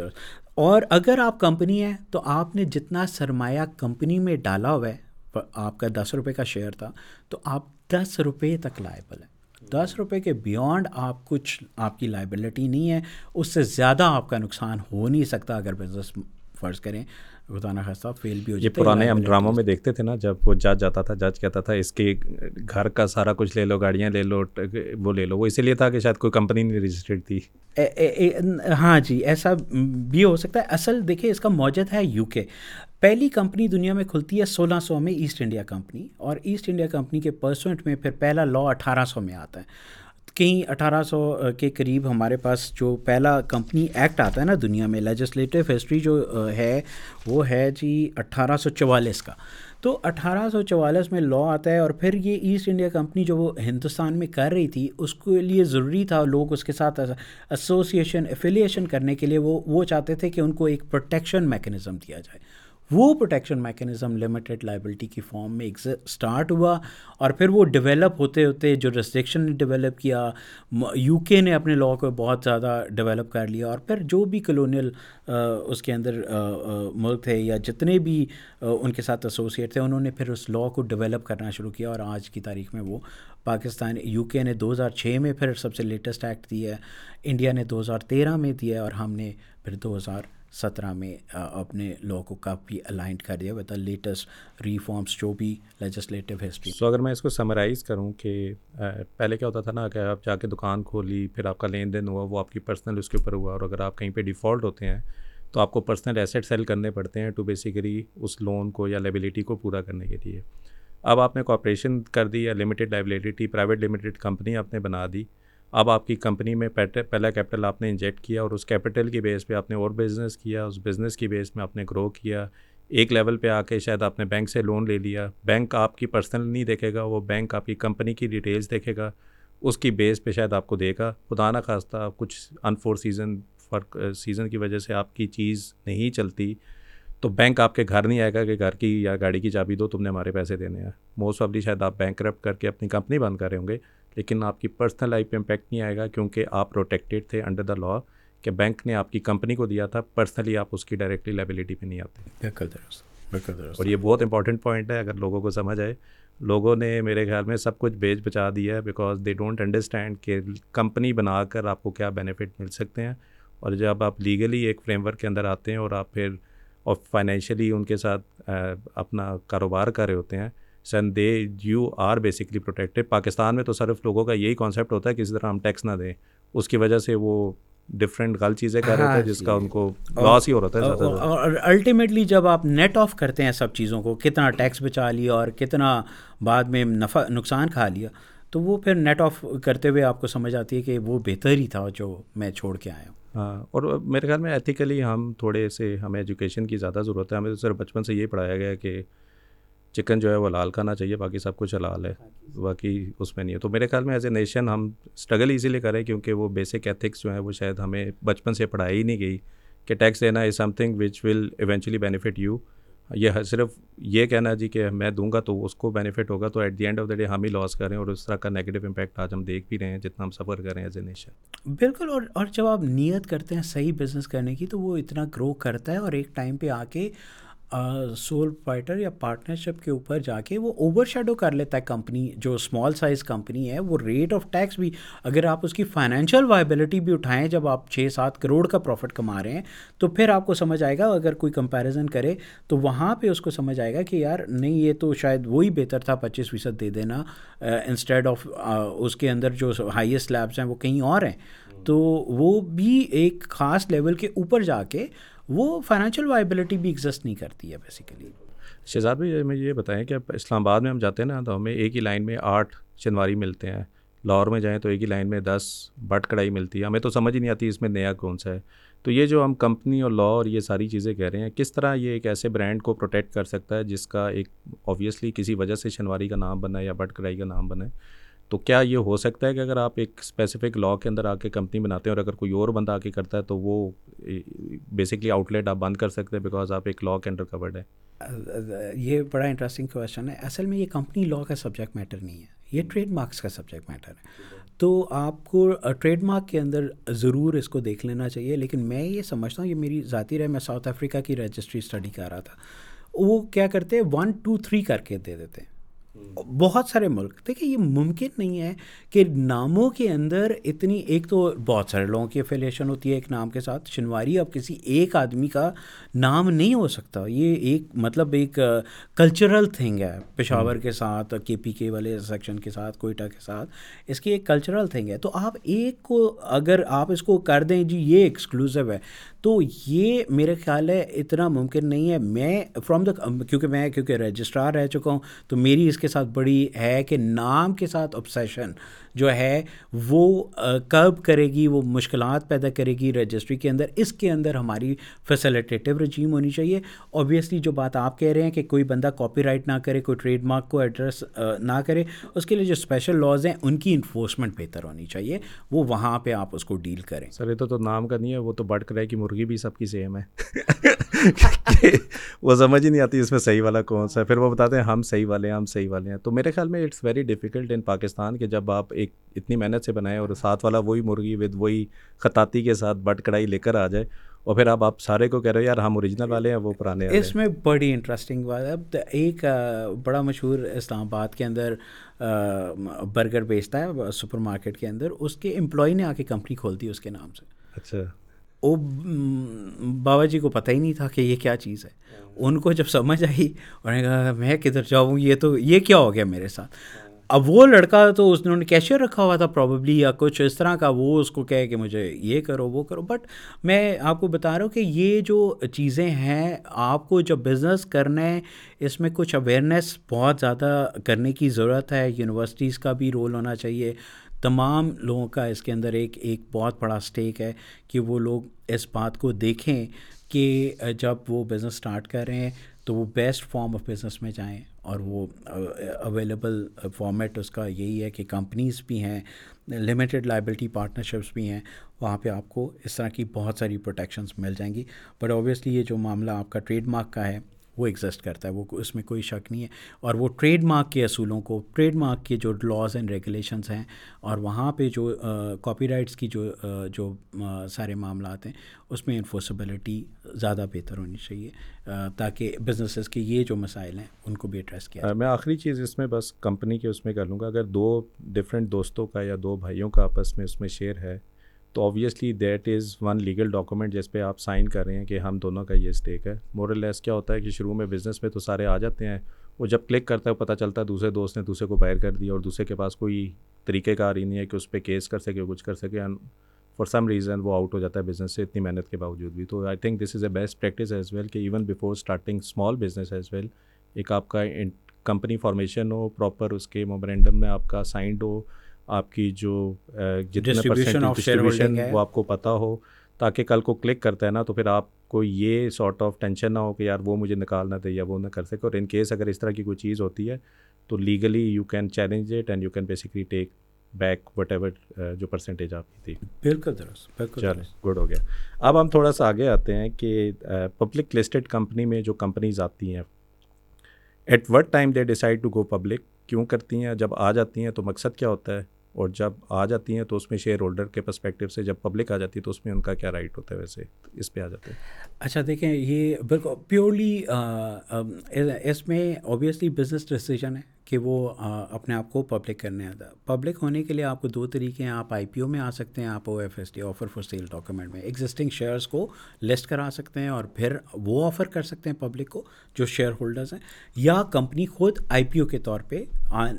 اور اگر آپ کمپنی ہے تو آپ نے جتنا سرمایہ کمپنی میں ڈالا ہوا ہے آپ کا دس روپے کا شیئر تھا تو آپ دس روپے تک لائبل ہے دس روپے کے بیونڈ آپ کچھ آپ کی لائبلٹی نہیں ہے اس سے زیادہ آپ کا نقصان ہو نہیں سکتا اگر بزنس فرض کریں خدانا خاصہ فیل بھی ہو یہ پرانے ہم ڈراموں میں دیکھتے تھے نا جب وہ جج جاتا تھا جج کہتا تھا اس کے گھر کا سارا کچھ لے لو گاڑیاں لے لو وہ لے لو وہ اسی لیے تھا کہ شاید کوئی کمپنی نہیں رجسٹرڈ تھی ہاں جی ایسا بھی ہو سکتا ہے اصل دیکھیں اس کا موجد ہے یو کے پہلی کمپنی دنیا میں کھلتی ہے سولہ سو میں ایسٹ انڈیا کمپنی اور ایسٹ انڈیا کمپنی کے پرسنٹ میں پھر پہلا لا اٹھارہ سو میں آتا ہے کہیں اٹھارہ سو کے قریب ہمارے پاس جو پہلا کمپنی ایکٹ آتا ہے نا دنیا میں لیجسلیٹو ہسٹری جو ہے وہ ہے جی اٹھارہ سو چوالیس کا تو اٹھارہ سو چوالیس میں لا آتا ہے اور پھر یہ ایسٹ انڈیا کمپنی جو وہ ہندوستان میں کر رہی تھی اس کے لیے ضروری تھا لوگ اس کے ساتھ ایسوسیشن افیلیشن کرنے کے لیے وہ وہ چاہتے تھے کہ ان کو ایک پروٹیکشن میکنزم دیا جائے وہ پروٹیکشن میکینزم لمیٹڈ لائبلٹی کی فارم میں ایک اسٹارٹ ہوا اور پھر وہ ڈیویلپ ہوتے ہوتے جو ریسٹرکشن نے ڈیولپ کیا یو کے نے اپنے لاء کو بہت زیادہ ڈیولپ کر لیا اور پھر جو بھی کلونیل اس کے اندر ملک تھے یا جتنے بھی ان کے ساتھ ایسوسیٹ تھے انہوں نے پھر اس لاء کو ڈیولپ کرنا شروع کیا اور آج کی تاریخ میں وہ پاکستان یو کے نے دو ہزار چھ میں پھر سب سے لیٹسٹ ایکٹ دیا ہے انڈیا نے دو ہزار تیرہ میں دیا ہے اور ہم نے پھر دو ہزار سترہ میں اپنے لا کو کافی الائنڈ کر دیا وت لیٹسٹ ریفارمس جو بھی لیجسلیٹیو ہسٹری سو اگر میں اس کو سمرائز کروں کہ پہلے کیا ہوتا تھا نا کہ آپ جا کے دکان کھولی پھر آپ کا لین دین ہوا وہ آپ کی پرسنل اس کے اوپر ہوا اور اگر آپ کہیں پہ ڈیفالٹ ہوتے ہیں تو آپ کو پرسنل ایسٹ سیل کرنے پڑتے ہیں ٹو بیسیکلی اس لون کو یا لیبلٹی کو پورا کرنے کے لیے اب آپ نے کارپریشن کر دی یا limited liability private limited company آپ نے بنا دی اب آپ کی کمپنی میں پہلا کیپٹل آپ نے انجیکٹ کیا اور اس کیپٹل کی بیس پہ آپ نے اور بزنس کیا اس بزنس کی بیس میں آپ نے گرو کیا ایک لیول پہ آ کے شاید آپ نے بینک سے لون لے لیا بینک آپ کی پرسنل نہیں دیکھے گا وہ بینک آپ کی کمپنی کی ڈیٹیلز دیکھے گا اس کی بیس پہ شاید آپ کو دیکھا خدا نخواستہ کچھ انفور سیزن فرق سیزن کی وجہ سے آپ کی چیز نہیں چلتی تو بینک آپ کے گھر نہیں آئے گا کہ گھر کی یا گاڑی کی چابی دو تم نے ہمارے پیسے دینے ہیں موسٹ آفلی شاید آپ بینک کرپٹ کر کے اپنی کمپنی بند کر رہے ہوں گے لیکن آپ کی پرسنل لائف پہ امپیکٹ نہیں آئے گا کیونکہ آپ پروٹیکٹیڈ تھے انڈر دا لا کہ بینک نے آپ کی کمپنی کو دیا تھا پرسنلی آپ اس کی ڈائریکٹلی لائبلٹی پہ نہیں آتے اور یہ بہت امپارٹنٹ پوائنٹ ہے اگر لوگوں کو سمجھ آئے لوگوں نے میرے خیال میں سب کچھ بیچ بچا دیا ہے بیکاز دے ڈونٹ انڈرسٹینڈ کہ کمپنی بنا کر آپ کو کیا بینیفٹ مل سکتے ہیں اور جب آپ لیگلی ایک فریم ورک کے اندر آتے ہیں اور آپ پھر اور فائنینشلی ان کے ساتھ اپنا کاروبار کر رہے ہوتے ہیں since they you are basically protected Pakistan میں تو صرف لوگوں کا یہی کانسیپٹ ہوتا ہے کہ کسی طرح ہم ٹیکس نہ دیں اس کی وجہ سے وہ ڈفرینٹ غلط چیزیں کر رہے تھے ہاں جس جی۔ کا ان کو لاس ہی ہو رہا تھا اور الٹیمیٹلی جب آپ نیٹ آف کرتے ہیں سب چیزوں کو کتنا ٹیکس بچا لیا اور کتنا بعد میں نفع نقصان کھا لیا تو وہ پھر نیٹ آف کرتے ہوئے آپ کو سمجھ آتی ہے کہ وہ بہتر ہی تھا جو میں چھوڑ کے آیا ہوں ہاں اور میرے خیال میں ایتھیکلی ہم تھوڑے سے ہمیں ایجوکیشن کی زیادہ ضرورت ہے ہمیں تو صرف بچپن سے یہی پڑھایا گیا کہ چکن جو ہے وہ لال کھانا چاہیے باقی سب کچھ لال ہے باقی اس میں نہیں ہے تو میرے خیال میں ایز اے نیشن ہم اسٹرگل ایزیلی کریں کیونکہ وہ بیسک ایتھکس جو ہیں وہ شاید ہمیں بچپن سے پڑھائی ہی نہیں گئی کہ ٹیکس دینا is something which will eventually benefit you یہ صرف یہ کہنا جی کہ میں دوں گا تو اس کو بینیفٹ ہوگا تو at the end of the day ہم ہی لاس کریں اور اس طرح کا نیگیٹو امپیکٹ آج ہم دیکھ بھی رہے ہیں جتنا ہم سفر کر رہے ہیں ایز اے نیشن بالکل اور اور جب آپ نیت کرتے ہیں صحیح بزنس کرنے کی تو وہ اتنا گرو کرتا ہے اور ایک ٹائم پہ آ کے سول پروپائٹر یا پارٹنرشپ کے اوپر جا کے وہ اوور شیڈو کر لیتا ہے کمپنی جو اسمال سائز کمپنی ہے وہ ریٹ آف ٹیکس بھی اگر آپ اس کی فائنینشیل وائبلٹی بھی اٹھائیں جب آپ چھ سات کروڑ کا پروفٹ کما رہے ہیں تو پھر آپ کو سمجھ آئے گا اگر کوئی کمپیریزن کرے تو وہاں پہ اس کو سمجھ آئے گا کہ یار نہیں یہ تو شاید وہی بہتر تھا پچیس فیصد دے دینا انسٹیڈ آف اس کے اندر جو ہائیسٹ لیبس ہیں وہ کہیں اور ہیں تو وہ بھی ایک خاص لیول کے اوپر جا کے وہ فائنینشیل وائبلٹی بھی ایگزسٹ نہیں کرتی ہے بیسیکلی شہزاد بھائی ہمیں یہ بتائیں کہ اسلام آباد میں ہم جاتے ہیں نا تو ہمیں ایک ہی لائن میں آٹھ چنواری ملتے ہیں لاہور میں جائیں تو ایک ہی لائن میں دس بٹ کڑھائی ملتی ہے ہمیں تو سمجھ ہی نہیں آتی اس میں نیا کون سا ہے تو یہ جو ہم کمپنی اور لا اور یہ ساری چیزیں کہہ رہے ہیں کس طرح یہ ایک ایسے برانڈ کو پروٹیکٹ کر سکتا ہے جس کا ایک آبویسلی کسی وجہ سے شنواری کا نام بنا ہے یا بٹ کڑھائی کا نام بنا ہے تو کیا یہ ہو سکتا ہے کہ اگر آپ ایک اسپیسیفک لاء کے اندر آ کے کمپنی بناتے ہیں اور اگر کوئی اور بندہ آ کے کرتا ہے تو وہ بیسکلی آؤٹ لیٹ آپ بند کر سکتے ہیں بیکاز آپ ایک لاء کے اندر کورڈ ہیں یہ بڑا انٹرسٹنگ کویشچن ہے اصل میں یہ کمپنی لاء کا سبجیکٹ میٹر نہیں ہے یہ ٹریڈ مارکس کا سبجیکٹ میٹر ہے تو آپ کو ٹریڈ مارک کے اندر ضرور اس کو دیکھ لینا چاہیے لیکن میں یہ سمجھتا ہوں یہ میری ذاتی رہے میں ساؤتھ افریقہ کی رجسٹری اسٹڈی کر رہا تھا وہ کیا کرتے ہیں ون ٹو تھری کر کے دے دیتے ہیں بہت سارے ملک دیکھیے یہ ممکن نہیں ہے کہ ناموں کے اندر اتنی ایک تو بہت سارے لوگوں کی افیلیشن ہوتی ہے ایک نام کے ساتھ شنواری اب کسی ایک آدمی کا نام نہیں ہو سکتا یہ ایک مطلب ایک کلچرل تھنگ ہے پشاور کے ساتھ کے پی کے والے سیکشن کے ساتھ کوئٹہ کے ساتھ اس کی ایک کلچرل تھنگ ہے تو آپ ایک کو اگر آپ اس کو کر دیں جی یہ ایکسکلوسو ہے تو یہ میرے خیال ہے اتنا ممکن نہیں ہے میں فرام دا کیونکہ میں کیونکہ رجسٹرار رہ چکا ہوں تو میری اس کے ساتھ بڑی ہے کہ نام کے ساتھ آبسیشن جو ہے وہ کرب کرے گی وہ مشکلات پیدا کرے گی رجسٹری کے اندر اس کے اندر ہماری فیسلیٹیٹو رجیم ہونی چاہیے اوبیسلی جو بات آپ کہہ رہے ہیں کہ کوئی بندہ کاپی رائٹ نہ کرے کوئی ٹریڈ مارک کو ایڈریس نہ کرے اس کے لیے جو اسپیشل لاز ہیں ان کی انفورسمنٹ بہتر ہونی چاہیے وہ وہاں پہ آپ اس کو ڈیل کریں سر یہ تو نام کا نہیں ہے وہ تو بڑھ کرے کی مرغی بھی سب کی سیم ہے وہ سمجھ ہی نہیں آتی اس میں صحیح والا کون سا ہے پھر وہ بتاتے ہیں ہم صحیح والے ہیں ہم صحیح والے ہیں تو میرے خیال میں it's very difficult in Pakistan کہ جب آپ ایک ایک اتنی محنت سے بنائیں اور ساتھ والا وہی مرغی ود وہی خطاطی کے ساتھ بٹ کڑائی لے کر آ جائے اور پھر آپ آپ سارے کو کہہ رہے ہو یار ہم اوریجنل والے ہیں وہ پرانے اس میں بڑی انٹرسٹنگ بات ہے اب ایک بڑا مشہور اسلام آباد کے اندر برگر بیچتا ہے سپر مارکیٹ کے اندر اس کے امپلائی نے آ کے کمپنی کھول دی اس کے نام سے اچھا وہ بابا جی کو پتہ ہی نہیں تھا کہ یہ کیا چیز ہے ہاں۔ ان کو جب سمجھ آئی انہوں نے کہا میں کدھر جاؤں یہ تو یہ کیا ہو گیا میرے ساتھ اب وہ لڑکا تو اس نے انہوں نے کیشیئر رکھا ہوا تھا پرابیبلی یا کچھ اس طرح کا وہ اس کو کہے کہ مجھے یہ کرو وہ کرو بٹ میں آپ کو بتا رہا ہوں کہ یہ جو چیزیں ہیں آپ کو جب بزنس کرنا ہے اس میں کچھ اویرنیس بہت زیادہ کرنے کی ضرورت ہے یونیورسٹیز کا بھی رول ہونا چاہیے تمام لوگوں کا اس کے اندر ایک ایک بہت بڑا اسٹیک ہے کہ وہ لوگ اس بات کو دیکھیں کہ جب وہ بزنس سٹارٹ کر رہے ہیں تو وہ بیسٹ فارم آف بزنس میں جائیں اور وہ اویلیبل فارمیٹ اس کا یہی ہے کہ کمپنیز بھی ہیں لمیٹیڈ لائبلٹی پارٹنرشپس بھی ہیں وہاں پہ آپ کو اس طرح کی بہت ساری پروٹیکشنس مل جائیں گی بٹ اوبیسلی یہ جو معاملہ آپ کا ٹریڈ مارک کا ہے وہ ایگزسٹ کرتا ہے وہ اس میں کوئی شک نہیں ہے اور وہ ٹریڈ مارک کے اصولوں کو ٹریڈ مارک کے جو لاز اینڈ ریگولیشنز ہیں اور وہاں پہ جو کاپی رائٹس کی جو جو سارے معاملات ہیں اس میں انفورسبلٹی زیادہ بہتر ہونی چاہیے تاکہ بزنسز کے یہ جو مسائل ہیں ان کو بھی ایڈریس کیا میں آخری چیز اس میں بس کمپنی کے اس میں کر لوں گا اگر دو ڈفرینٹ دوستوں کا یا دو بھائیوں کا آپس میں اس میں شیئر ہے تو obviously that is one legal document جس پہ آپ سائن کر رہے ہیں کہ ہم دونوں کا یہ اسٹیک ہے مورل لیس کیا ہوتا ہے کہ شروع میں بزنس میں تو سارے آ جاتے ہیں وہ جب کلک کرتا ہے وہ پتہ چلتا ہے دوسرے دوست نے دوسرے کو باہر کر دیا اور دوسرے کے پاس کوئی طریقہ کار ہی نہیں ہے کہ اس پہ کیس کر سکے کچھ کر سکے فار سم ریزن وہ آؤٹ ہو جاتا ہے بزنس سے اتنی محنت کے باوجود بھی تو I think this is a best practice as well کہ even before starting small business as well ایک آپ کا کمپنی فارمیشن ہو پراپر اس کے مومرینڈم میں آپ کا سائنڈ ہو آپ کی جو جتنا ڈسٹریبیوشن وہ آپ کو پتہ ہو تاکہ کل کو کلک کرتا ہے نا تو پھر آپ کو یہ سارٹ آف ٹینشن نہ ہو کہ یار وہ مجھے نکالنا تھا یا وہ نہ کر سکے اور ان کیس اگر اس طرح کی کوئی چیز ہوتی ہے تو legally you can challenge it and you can basically take back whatever جو پرسنٹیج آپ کی تھی بالکل بالکل چلیں گڈ ہو گیا اب ہم تھوڑا سا آگے آتے ہیں کہ پبلک لسٹڈ کمپنی میں جو کمپنیز آتی ہیں at what time they decide to go public کیوں کرتی ہیں جب آ جاتی ہیں تو مقصد کیا ہوتا ہے اور جب آ جاتی ہیں تو اس میں شیئر ہولڈر کے پرسپیکٹیو سے جب پبلک آ جاتی ہے تو اس میں ان کا کیا رائٹ ہوتا ہے ویسے اس پہ آ جاتے ہیں اچھا دیکھیں یہ بالکل پیورلی اس میں اوبیسلی بزنس ڈسیزن ہے کہ وہ اپنے آپ کو پبلک کرنے آتا ہے پبلک ہونے کے لیے آپ کو دو طریقے ہیں آپ آئی پی او میں آ سکتے ہیں آپ O F S the offer for sale document میں ایگزسٹنگ شیئرس کو لسٹ کرا سکتے ہیں اور پھر وہ آفر کر سکتے ہیں پبلک کو جو شیئر ہولڈرز ہیں یا کمپنی خود آئی پی او کے طور پہ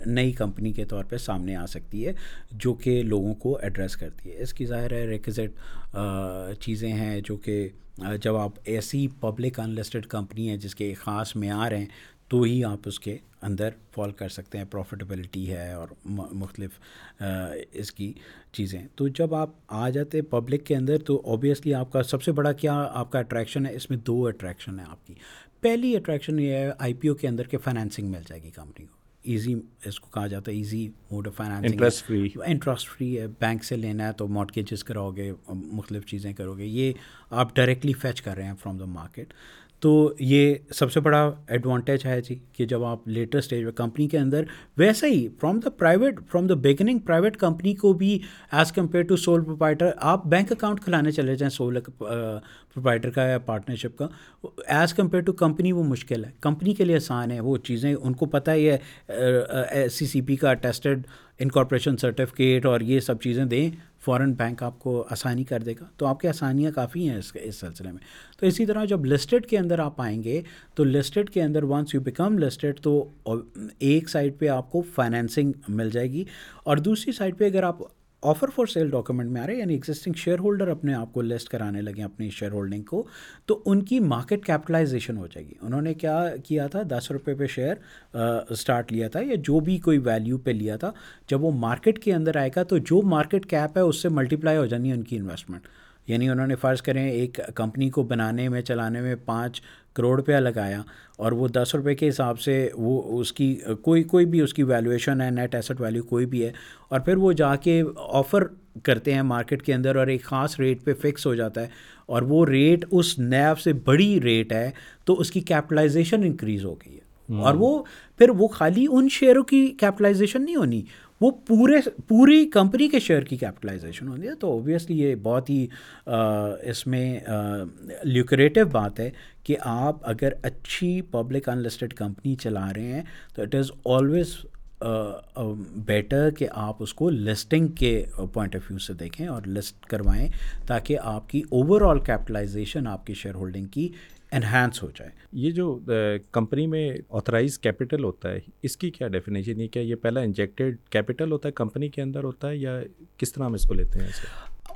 نئی کمپنی کے طور پہ سامنے آ سکتی ہے جو کہ لوگوں کو ایڈریس کرتی ہے اس کی ظاہر ہے ریکزٹ چیزیں ہیں جو کہ جب آپ ایسی پبلک ان لسٹڈ کمپنی ہیں جس کے خاص معیار ہیں تو ہی آپ اس کے اندر فال کر سکتے ہیں پروفیٹیبلٹی ہے اور مختلف اس کی چیزیں تو جب آپ آ جاتے پبلک کے اندر تو اوبیسلی آپ کا سب سے بڑا کیا آپ کا اٹریکشن ہے اس میں دو اٹریکشن ہے آپ کی پہلی اٹریکشن یہ ہے آئی پی او کے اندر کہ فائنینسنگ مل جائے گی کمپنی کو ایزی اس کو کہا جاتا ہے easy mode of interest free ہے بینک سے لینا ہے تو مارکیجز کراؤ گے مختلف چیزیں کرو گے یہ آپ ڈائریکٹلی فیچ کر رہے ہیں فرام دا مارکیٹ تو یہ سب سے بڑا ایڈوانٹیج ہے جی کہ جب آپ لیٹر اسٹیج میں کمپنی کے اندر ویسے ہی from the private from the beginning private company کو بھی as compare to sole proprietor آپ بینک اکاؤنٹ کھلانے چلے جائیں سول پروپائٹر کا یا پارٹنرشپ کا ایز کمپیئر ٹو کمپنی وہ مشکل ہے کمپنی کے لیے آسان ہے وہ چیزیں ان کو پتہ ہی ہے سی سی پی کا ٹیسٹڈ انکارپوریشن سرٹیفکیٹ اور یہ سب چیزیں دیں فورن بینک آپ کو آسانی کر دے گا تو آپ کے آسانیاں کافی ہیں اس سلسلے میں تو اسی طرح جب لسٹڈ کے اندر آپ آئیں گے تو لسٹڈ کے اندر وانس یو بیکم لسٹڈ تو ایک سائڈ پہ آپ کو فائنینسنگ مل جائے گی اور دوسری سائڈ پہ اگر آپ آفر فار سیل ڈاکومنٹ میں آ رہے ہیں یعنی ایگزسٹنگ شیئر ہولڈر اپنے آپ کو لسٹ کرانے لگے اپنی شیئر ہولڈنگ کو تو ان کی مارکیٹ کیپٹلائزیشن ہو جائے گی انہوں نے کیا کیا تھا دس روپئے پہ شیئر اسٹارٹ لیا تھا یا جو بھی کوئی ویلیو پہ لیا تھا جب وہ مارکیٹ کے اندر آئے گا تو جو مارکیٹ کیپ ہے اس سے ملٹیپلائی ہو جانی ہے ان کی انویسٹمنٹ یعنی انہوں نے فرض کریں ایک کمپنی کو بنانے میں چلانے میں پانچ کروڑ روپیہ لگایا اور وہ دس روپے کے حساب سے وہ اس کی کوئی کوئی بھی اس کی ویلیویشن ہے نیٹ ایسٹ ویلیو کوئی بھی ہے اور پھر وہ جا کے آفر کرتے ہیں مارکیٹ کے اندر اور ایک خاص ریٹ پہ فکس ہو جاتا ہے اور وہ ریٹ اس نیب سے بڑی ریٹ ہے تو اس کی کیپٹلائزیشن انکریز ہو گئی ہے اور وہ پھر وہ خالی ان شیئروں کی کیپٹلائزیشن نہیں ہونی وہ پورے پوری کمپنی کے شیئر کی کیپٹلائزیشن ہوتی ہے تو اوبویسلی یہ بہت ہی اس میں لیوکریٹو بات ہے کہ آپ اگر اچھی پبلک انلسٹڈ کمپنی چلا رہے ہیں تو اٹ از آلویز بیٹر کہ آپ اس کو لسٹنگ کے پوائنٹ آف ویو سے دیکھیں اور لسٹ کروائیں تاکہ آپ کی اوور آل کیپٹلائزیشن آپ کی شیئر ہولڈنگ کی انہینس ہو جائے یہ جو کمپنی میں آتھرائز کیپٹل ہوتا ہے اس کی کیا ڈیفینیشن یہ کیا یہ پہلا انجیکٹیڈ کیپٹل ہوتا ہے کمپنی کے اندر ہوتا ہے یا کس طرح ہم اس کو لیتے ہیں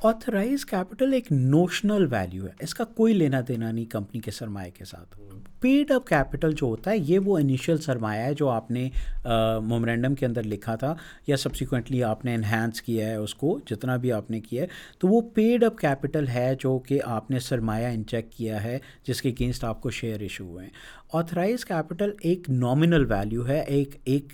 آتھرائز کیپٹل ایک نوشنل ویلیو ہے اس کا کوئی لینا دینا نہیں کمپنی کے سرمایہ کے ساتھ پیڈ اپ کیپٹل جو ہوتا ہے یہ وہ انیشیل سرمایہ ہے جو آپ نے مومرینڈم کے اندر لکھا تھا یا سبسیکوئنٹلی آپ نے انہینس کیا ہے اس کو جتنا بھی آپ نے کیا ہے تو وہ پیڈ اپ کیپٹل ہے جو کہ آپ نے سرمایہ انچیک کیا ہے جس کے اگینسٹ آپ کو شیئر ایشو ہوئے ہیں آتھرائز کیپٹل ایک نامنل ویلیو ہے ایک ایک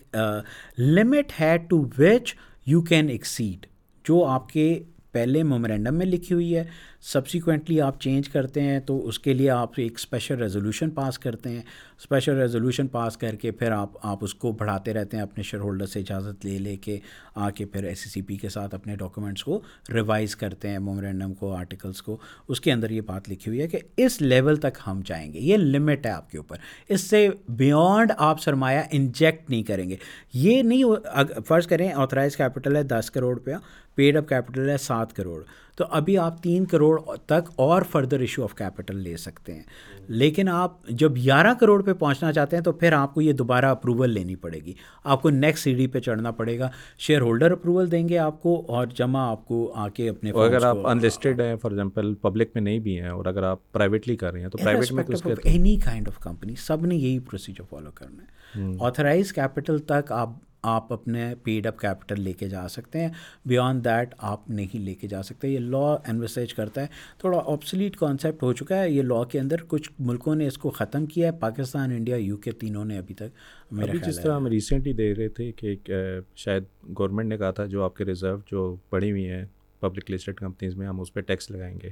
لمٹ ہے to which you can exceed جو آپ کے پہلے مومرینڈم میں لکھی ہوئی ہے سبسیکوینٹلی آپ چینج کرتے ہیں تو اس کے لیے آپ ایک اسپیشل ریزولوشن پاس کرتے ہیں اسپیشل ریزولوشن پاس کر کے پھر آپ آپ اس کو بڑھاتے رہتے ہیں اپنے شیئر ہولڈر سے اجازت لے لے کے آ کے پھر ایس سی سی پی کے ساتھ اپنے ڈاکومنٹس کو ریوائز کرتے ہیں مومرینڈم کو آرٹیکلس کو اس کے اندر یہ بات لکھی ہوئی ہے کہ اس لیول تک ہم جائیں گے یہ لمٹ ہے آپ کے اوپر اس سے بیونڈ آپ سرمایہ انجیکٹ نہیں کریں گے یہ نہیں فرض کریں آتھرائز کیپٹل ہے دس کروڑ روپیہ پیڈ اپ کیپٹل ہے سات کروڑ تو ابھی آپ تین کروڑ تک اور فردر ایشو آف کیپٹل لے سکتے ہیں لیکن آپ جب گیارہ کروڑ پہ پہنچنا چاہتے ہیں تو پھر آپ کو یہ دوبارہ اپروول لینی پڑے گی آپ کو نیکسٹ سی ڈی پہ چڑھنا پڑے گا شیئر ہولڈر اپروول دیں گے آپ کو اور جمع آپ کو آ کے اپنے اگر آپ انلسٹڈ ہیں فار ایگزامپل پبلک میں نہیں بھی ہیں اور اگر آپ پرائیویٹلی کر رہے ہیں تو پرائیویٹ میں اینی کائنڈ آف کمپنی سب نے یہی پروسیجر فالو کرنا ہے آتھرائز کیپٹل تک آپ آپ اپنے پیڈ اپ کیپٹل لے کے جا سکتے ہیں بیانڈ دیٹ آپ نہیں لے کے جا سکتے یہ لا انویسیج کرتا ہے تھوڑا آپسلیٹ کانسیپٹ ہو چکا ہے یہ لا کے اندر کچھ ملکوں نے اس کو ختم کیا ہے پاکستان انڈیا یو کے تینوں نے ابھی تک جس طرح ہم ریسنٹلی دے رہے تھے کہ ایک شاید گورنمنٹ نے کہا تھا جو آپ کے ریزرو جو پڑی ہوئی ہیں پبلک لسٹڈ کمپنیز میں ہم اس پہ ٹیکس لگائیں گے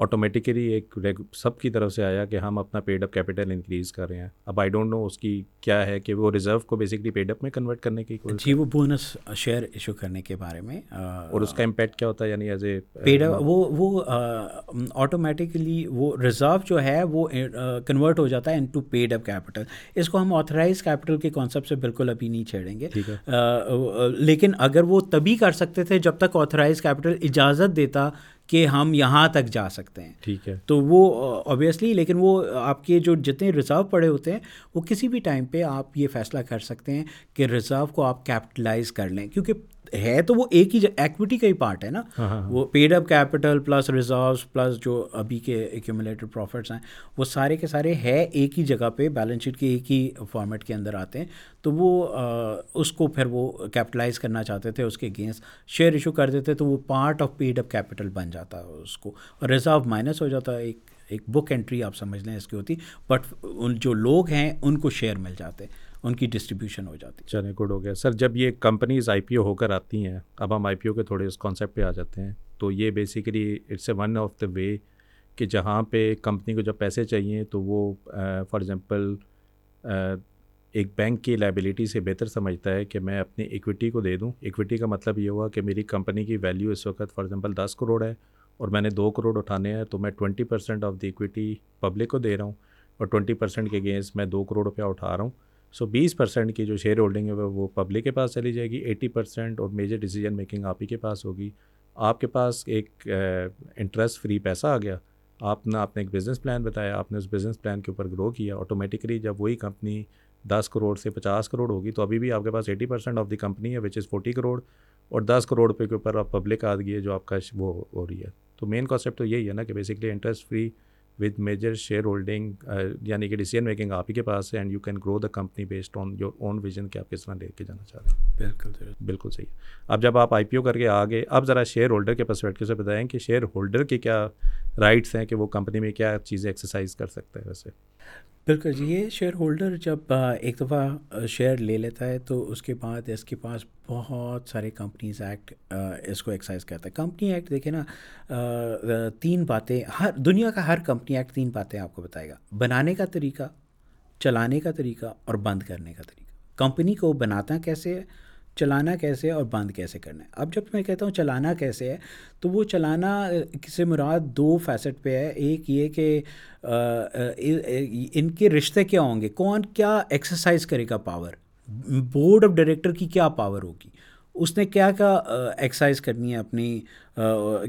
آٹومیٹیکلی ایک سب کی طرف سے آیا کہ ہم اپنا پیڈ اپ کیپٹل انکریز کر رہے ہیں اب آئی ڈونٹ نو اس کی کیا ہے کہ وہ ریزرو کو بیسکلی پیڈ اپ میں کنورٹ کرنے کی جی وہ بونس شیئر ایشو کرنے کے بارے میں اور اس کا امپیکٹ کیا ہوتا ہے یعنی ایز اے پیڈ اپ وہ وہ آٹومیٹیکلی وہ ریزرو جو ہے وہ کنورٹ ہو جاتا ہے into paid up capital اس کو ہم آتھرائز کیپٹل کے کانسیپٹ سے بالکل ابھی نہیں چھیڑیں گے لیکن اگر وہ تبھی کر سکتے تھے جب تک آتھرائز کیپٹل اجازت دیتا کہ ہم یہاں تک جا سکتے ہیں ٹھیک ہے تو وہ اوبیسلی لیکن وہ آپ کے جو جتنے ریزرو پڑے ہوتے ہیں وہ کسی بھی ٹائم پہ آپ یہ فیصلہ کر سکتے ہیں کہ ریزرو کو آپ کیپٹلائز کر لیں کیونکہ ہے تو وہ ایک ہی ایکوٹی کا ہی پارٹ ہے نا ہاں، ہاں، ہاں۔ وہ paid up capital plus reserves plus جو ابھی کے ایکومولیٹڈ پروفٹس ہیں وہ سارے کے سارے ہے ایک ہی جگہ پہ بیلنس شیٹ کے ایک ہی فارمیٹ کے اندر آتے ہیں تو وہ اس کو پھر وہ کیپٹلائز کرنا چاہتے تھے اس کے اگینسٹ شیئر ایشو کر دیتے تو وہ part of paid up capital بن جاتا ہے اس کو اور ریزرو مائنس ہو جاتا ہے ایک ایک بک انٹری آپ سمجھ لیں اس کی ہوتی بٹ ان جو لوگ ہیں ان کو شیئر مل جاتے ان کی ڈسٹریبیوشن ہو جاتی چلے گڈ ہو گیا سر جب یہ کمپنیز آئی پی او ہو کر آتی ہیں اب ہم آئی پی او کے تھوڑے اس کانسیپٹ پہ آ جاتے ہیں تو یہ basically it's a one of the way کہ جہاں پہ کمپنی کو جب پیسے چاہیے تو وہ فار ایگزامپل ایک بینک کی لائبلٹی سے بہتر سمجھتا ہے کہ میں اپنی ایکوٹی کو دے دوں ایکوٹی کا مطلب یہ ہوا کہ میری کمپنی کی ویلیو اس وقت فار ایگزامپل دس کروڑ ہے اور میں نے دو کروڑ اٹھانے ہیں تو میں twenty percent of the equity public کو دے رہا ہوں اور ٹوئنٹی پرسینٹ کے اگینسٹ میں دو کروڑ روپیہ اٹھا رہا ہوں سو بیس پرسینٹ کی جو شیئر ہولڈنگ ہے وہ پبلک کے پاس چلی جائے گی ایٹی پرسینٹ اور میجر ڈیسیجن میکنگ آپ ہی کے پاس ہوگی آپ کے پاس ایک انٹرسٹ فری پیسہ آ گیا آپ نے آپ نے ایک بزنس پلان بتایا آپ نے اس بزنس پلان کے اوپر گرو کیا آٹومیٹکلی جب وہی کمپنی دس کروڑ سے پچاس کروڑ ہوگی تو ابھی بھی آپ کے پاس eighty percent of the company ہے وچ از فورٹی کروڑ اور دس کروڑ روپے کے اوپر آپ پبلک گئی ہے جو آپ کا وہ ہو رہی ہے تو مین کانسیپٹ تو یہی ہے نا کہ basically interest free with major share holding یعنی کہ ڈیسیجن میکنگ آپ ہی کے پاس ہے and you can grow the company based on your own vision کہ آپ کس طرح لے کے جانا چاہ رہے ہیں بالکل بالکل صحیح ہے اب جب آپ آئی پی او کر کے آگے اب ذرا شیئر ہولڈر کے پرسپیکٹو سے بتائیں کہ شیئر ہولڈر کے کیا رائٹس ہیں کہ وہ کمپنی میں کیا چیزیں ایکسرسائز کر سکتے ہیں ویسے بالکل جی یہ شیئر ہولڈر جب ایک دفعہ شیئر لے لیتا ہے تو اس کے بعد اس کے پاس بہت سارے کمپنیز ایکٹ اس کو ایکسائز کرتا ہے کمپنی ایکٹ دیکھیں نا تین باتیں ہر دنیا کا ہر کمپنی ایکٹ تین باتیں آپ کو بتائے گا بنانے کا طریقہ چلانے کا طریقہ اور بند کرنے کا طریقہ کمپنی کو بناتا کیسے ہے چلانا کیسے اور بند کیسے کرنا ہے اب جب میں کہتا ہوں چلانا کیسے ہے تو وہ چلانا سے مراد دو فیصٹ پہ ہے ایک یہ کہ ان کے رشتے کیا ہوں گے کون کیا ایکسرسائز کرے گا پاور بورڈ آف ڈائریکٹر کی کیا پاور ہوگی اس نے کیا کیا ایکسرسائز کرنی ہے اپنی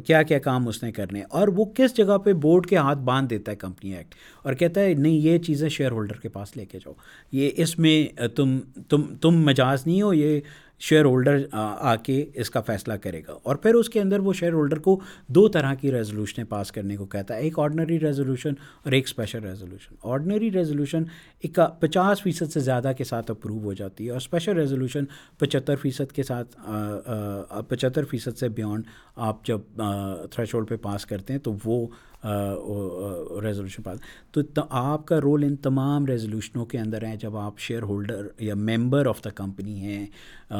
کیا کیا کام اس نے کرنے اور وہ کس جگہ پہ بورڈ کے ہاتھ باندھ دیتا ہے کمپنی ایکٹ اور کہتا ہے نہیں یہ چیزیں شیئر ہولڈر کے پاس لے کے جاؤ یہ اس میں تم تم تم مجاز نہیں ہو یہ شیئر ہولڈر آ کے اس کا فیصلہ کرے گا اور پھر اس کے اندر وہ شیئر ہولڈر کو دو طرح کی ریزولوشنیں پاس کرنے کو کہتا ہے ایک آرڈنری ریزولوشن اور ایک اسپیشل ریزولوشن آرڈنری ریزولوشن ایک پچاس فیصد سے زیادہ کے ساتھ اپروو ہو جاتی ہے اور اسپیشل ریزولوشن پچہتر فیصد کے ساتھ پچہتر فیصد سے بیانڈ آپ جب تھریش ہولڈ پہ پاس کرتے ہیں تو وہ ریزولیوشن پاس تو آپ کا رول ان تمام ریزولیوشنوں کے اندر ہیں جب آپ شیئر ہولڈر یا ممبر آف دا کمپنی ہیں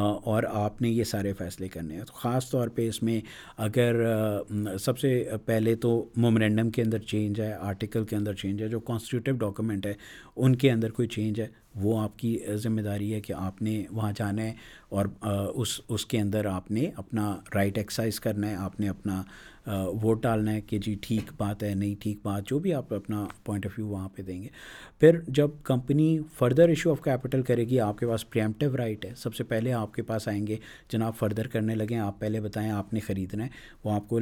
اور آپ نے یہ سارے فیصلے کرنے ہیں تو خاص طور پہ اس میں اگر سب سے پہلے تو مومرینڈم کے اندر چینج ہے آرٹیکل کے اندر چینج ہے جو کانسٹیٹیوٹو ڈاکومنٹ ہے ان کے اندر کوئی چینج ہے وہ آپ کی ذمہ داری ہے کہ آپ نے وہاں جانا ہے اور اس اس کے اندر آپ نے اپنا رائٹ ایکسرسائز کرنا ہے آپ نے اپنا ووٹ ڈالنا ہے کہ جی ٹھیک بات ہے نہیں ٹھیک بات جو بھی آپ اپنا پوائنٹ آف ویو وہاں پہ دیں گے پھر جب company further issue of capital کرے گی آپ کے پاس پریمٹیو رائٹ ہے سب سے پہلے آپ کے پاس آئیں گے جناب فردر کرنے لگیں آپ پہلے بتائیں آپ نے خریدنا ہے وہ آپ کو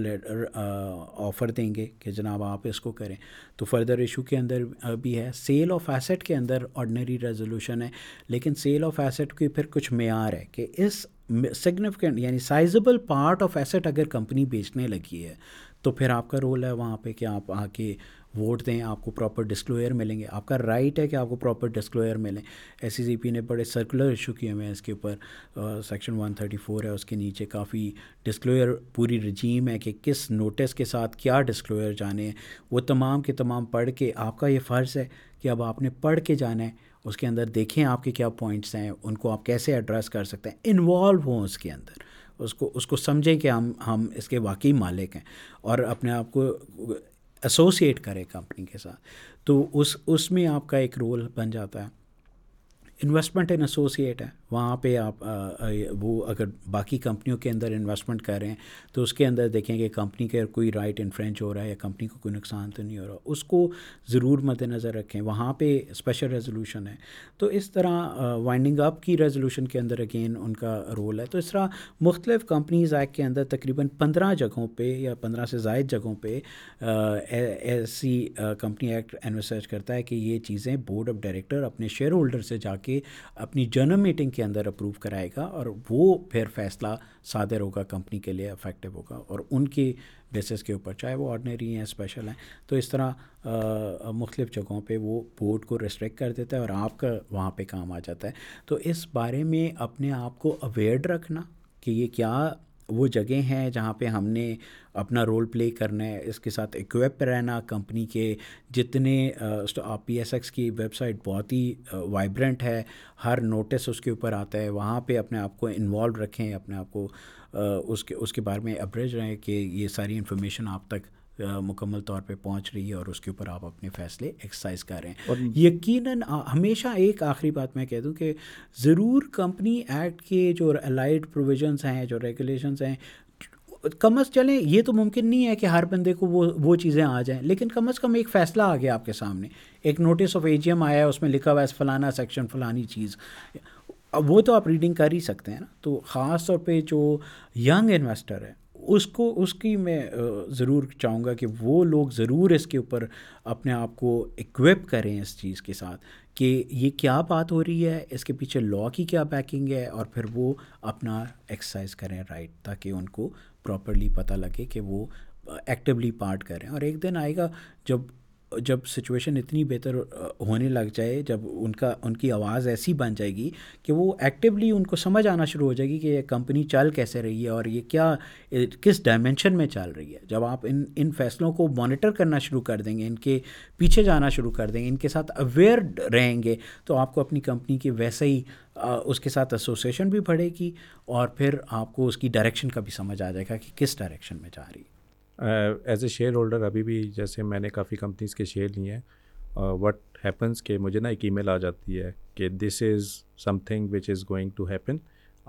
آفر دیں گے کہ جناب آپ اس کو کریں تو فردر ایشو کے اندر بھی ہے سیل آف ایسیٹ کے اندر آرڈنری ریزولوشن ہے لیکن سیل آف ایسیٹ کی پھر کچھ معیار ہے کہ اس سگنیفیکنٹ یعنی سائزبل پارٹ آف ایسٹ اگر کمپنی بیچنے لگی ہے تو پھر آپ کا رول ہے وہاں پہ کہ آپ آ کے ووٹ دیں آپ کو پراپر ڈسکلوئر ملیں گے آپ کا رائٹ ہے کہ آپ کو پراپر ڈسکلوئر ملیں ایس سی سی پی نے بڑے سرکولر ایشو کیے ہوئے ہیں اس کے اوپر سیکشن ون تھرٹی فور ہے اس کے نیچے کافی ڈسکلوئر پوری رجیم ہے کہ کس نوٹس کے ساتھ کیا ڈسکلوئر جانے ہیں وہ تمام کے تمام پڑھ کے آپ کا یہ فرض ہے کہ اب آپ نے پڑھ کے جانا ہے اس کے اندر دیکھیں آپ کے کیا پوائنٹس ہیں ان کو آپ کیسے ایڈریس کر سکتے ہیں انوالو ہوں اس کے اندر اس کو اس کو سمجھیں کہ ہم ہم اس کے واقعی مالک ہیں اور اپنے آپ کو ایسوسیٹ کریں کمپنی کے ساتھ تو اس اس میں آپ کا ایک رول بن جاتا ہے انویسٹمنٹ ان ایسوسیٹ ہے وہاں پہ آپ وہ اگر باقی کمپنیوں کے اندر انویسٹمنٹ کر رہے ہیں تو اس کے اندر دیکھیں کہ کمپنی کے کوئی رائٹ انفرینچ ہو رہا ہے یا کمپنی کو کوئی نقصان تو نہیں ہو رہا اس کو ضرور مد نظر رکھیں وہاں پہ اسپیشل ریزولوشن ہے تو اس طرح وائنڈنگ اپ کی ریزولوشن کے اندر اگین ان کا رول ہے تو اس طرح مختلف کمپنیز ایکٹ کے اندر تقریباً پندرہ جگہوں پہ یا پندرہ سے زائد جگہوں پہ ایسی کمپنی ایکٹ انویسٹ کرتا ہے کہ یہ چیزیں بورڈ آف ڈائریکٹر اپنے شیئر ہولڈر سے جا کے کے اپنی جنرل میٹنگ کے اندر اپروو کرائے گا اور وہ پھر فیصلہ صادر ہوگا کمپنی کے لیے افیکٹو ہوگا اور ان کے بیسس کے اوپر چاہے وہ آرڈنری ہیں اسپیشل ہیں تو اس طرح مختلف جگہوں پہ وہ بورڈ کو ریسٹرکٹ کر دیتا ہے اور آپ کا وہاں پہ کام آ جاتا ہے تو اس بارے میں اپنے آپ کو اویئر رکھنا کہ یہ کیا وہ جگہ ہیں جہاں پہ ہم نے اپنا رول پلے کرنا ہے اس کے ساتھ اکوپ رہنا کمپنی کے جتنے پی ایس ایکس کی ویب سائٹ بہت ہی وائبرنٹ ہے ہر نوٹس اس کے اوپر آتا ہے وہاں پہ اپنے آپ کو انوالو رکھیں اپنے آپ کو اس کے اس کے بارے میں ابریج رہیں کہ یہ ساری انفارمیشن آپ تک مکمل طور پہ پہنچ رہی ہے اور اس کے اوپر آپ اپنے فیصلے ایکسرسائز کر رہے ہیں یقیناً ہمیشہ ایک آخری بات میں کہہ دوں کہ ضرور کمپنی ایکٹ کے جو الائڈ پروویژنس ہیں جو ریگولیشنس ہیں کم از چلیں یہ تو ممکن نہیں ہے کہ ہر بندے کو وہ وہ چیزیں آ جائیں لیکن کم از کم ایک فیصلہ آ گیا آپ کے سامنے ایک notice of A G M آیا ہے اس میں لکھا ہوا ہے فلانا سیکشن فلانی چیز اب وہ تو آپ ریڈنگ کر ہی سکتے ہیں نا تو خاص طور پہ جو ینگ انویسٹر ہے اس کو اس کی میں ضرور چاہوں گا کہ وہ لوگ ضرور اس کے اوپر اپنے آپ کو اکوپ کریں اس چیز کے ساتھ کہ یہ کیا بات ہو رہی ہے اس کے پیچھے لا کی کیا بیکنگ ہے اور پھر وہ اپنا ایکسرسائز کریں رائٹ تاکہ ان کو پراپرلی پتہ لگے کہ وہ ایکٹیولی پارٹ کریں اور ایک دن آئے گا جب جب سچویشن اتنی بہتر ہونے لگ جائے جب ان کا ان کی آواز ایسی بن جائے گی کہ وہ ایکٹیولی ان کو سمجھ آنا شروع ہو جائے گی کہ یہ کمپنی چل کیسے رہی ہے اور یہ کیا کس ڈائمینشن میں چل رہی ہے جب آپ ان ان فیصلوں کو مانیٹر کرنا شروع کر دیں گے ان کے پیچھے جانا شروع کر دیں گے ان کے ساتھ اویئر رہیں گے تو آپ کو اپنی کمپنی کی ویسے ہی اس کے ساتھ ایسوسیشن بھی بڑھے گی اور پھر آپ کو اس کی ڈائریکشن کا بھی سمجھ آ جائے گا کہ کس ڈائریکشن میں جا رہی ہے ایز اے شیئر ہولڈر ابھی بھی جیسے میں نے کافی کمپنیز کے شیئر لیے ہیں وٹ ہیپنس کہ مجھے نا ایک ای میل آ جاتی ہے کہ this is something which is going to happen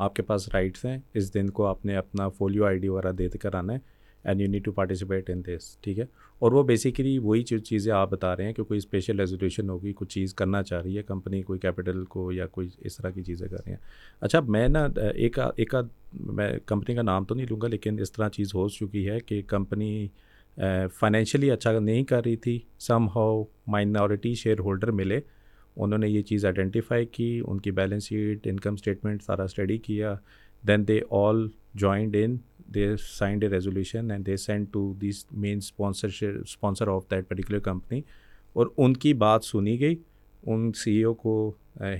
آپ کے پاس رائٹس ہیں اس دن کو آپ نے اپنا فولیو آئی ڈی وغیرہ دے کر آنا ہے and you need to participate in this ٹھیک ہے اور وہ بیسکلی وہی چیزیں آپ بتا رہے ہیں کہ کوئی اسپیشل ریزولیوشن ہوگی کچھ چیز کرنا چاہ رہی ہے کمپنی کوئی کیپٹل کو یا کوئی اس طرح کی چیزیں کر رہے ہیں اچھا میں نا ایک ایک میں کمپنی کا نام تو نہیں لوں گا لیکن اس طرح چیز ہو چکی ہے کہ کمپنی فائنینشلی اچھا نہیں کر رہی تھی somehow minority share holder ملے انہوں نے یہ چیز آئیڈینٹیفائی کی ان کی بیلنس شیٹ انکم اسٹیٹمنٹ سارا اسٹڈی کیا then they all joined in they signed a resolution and they send to these main sponsorship sponsor of that particular company اور ان کی بات سنی گئی ان سی ای او کو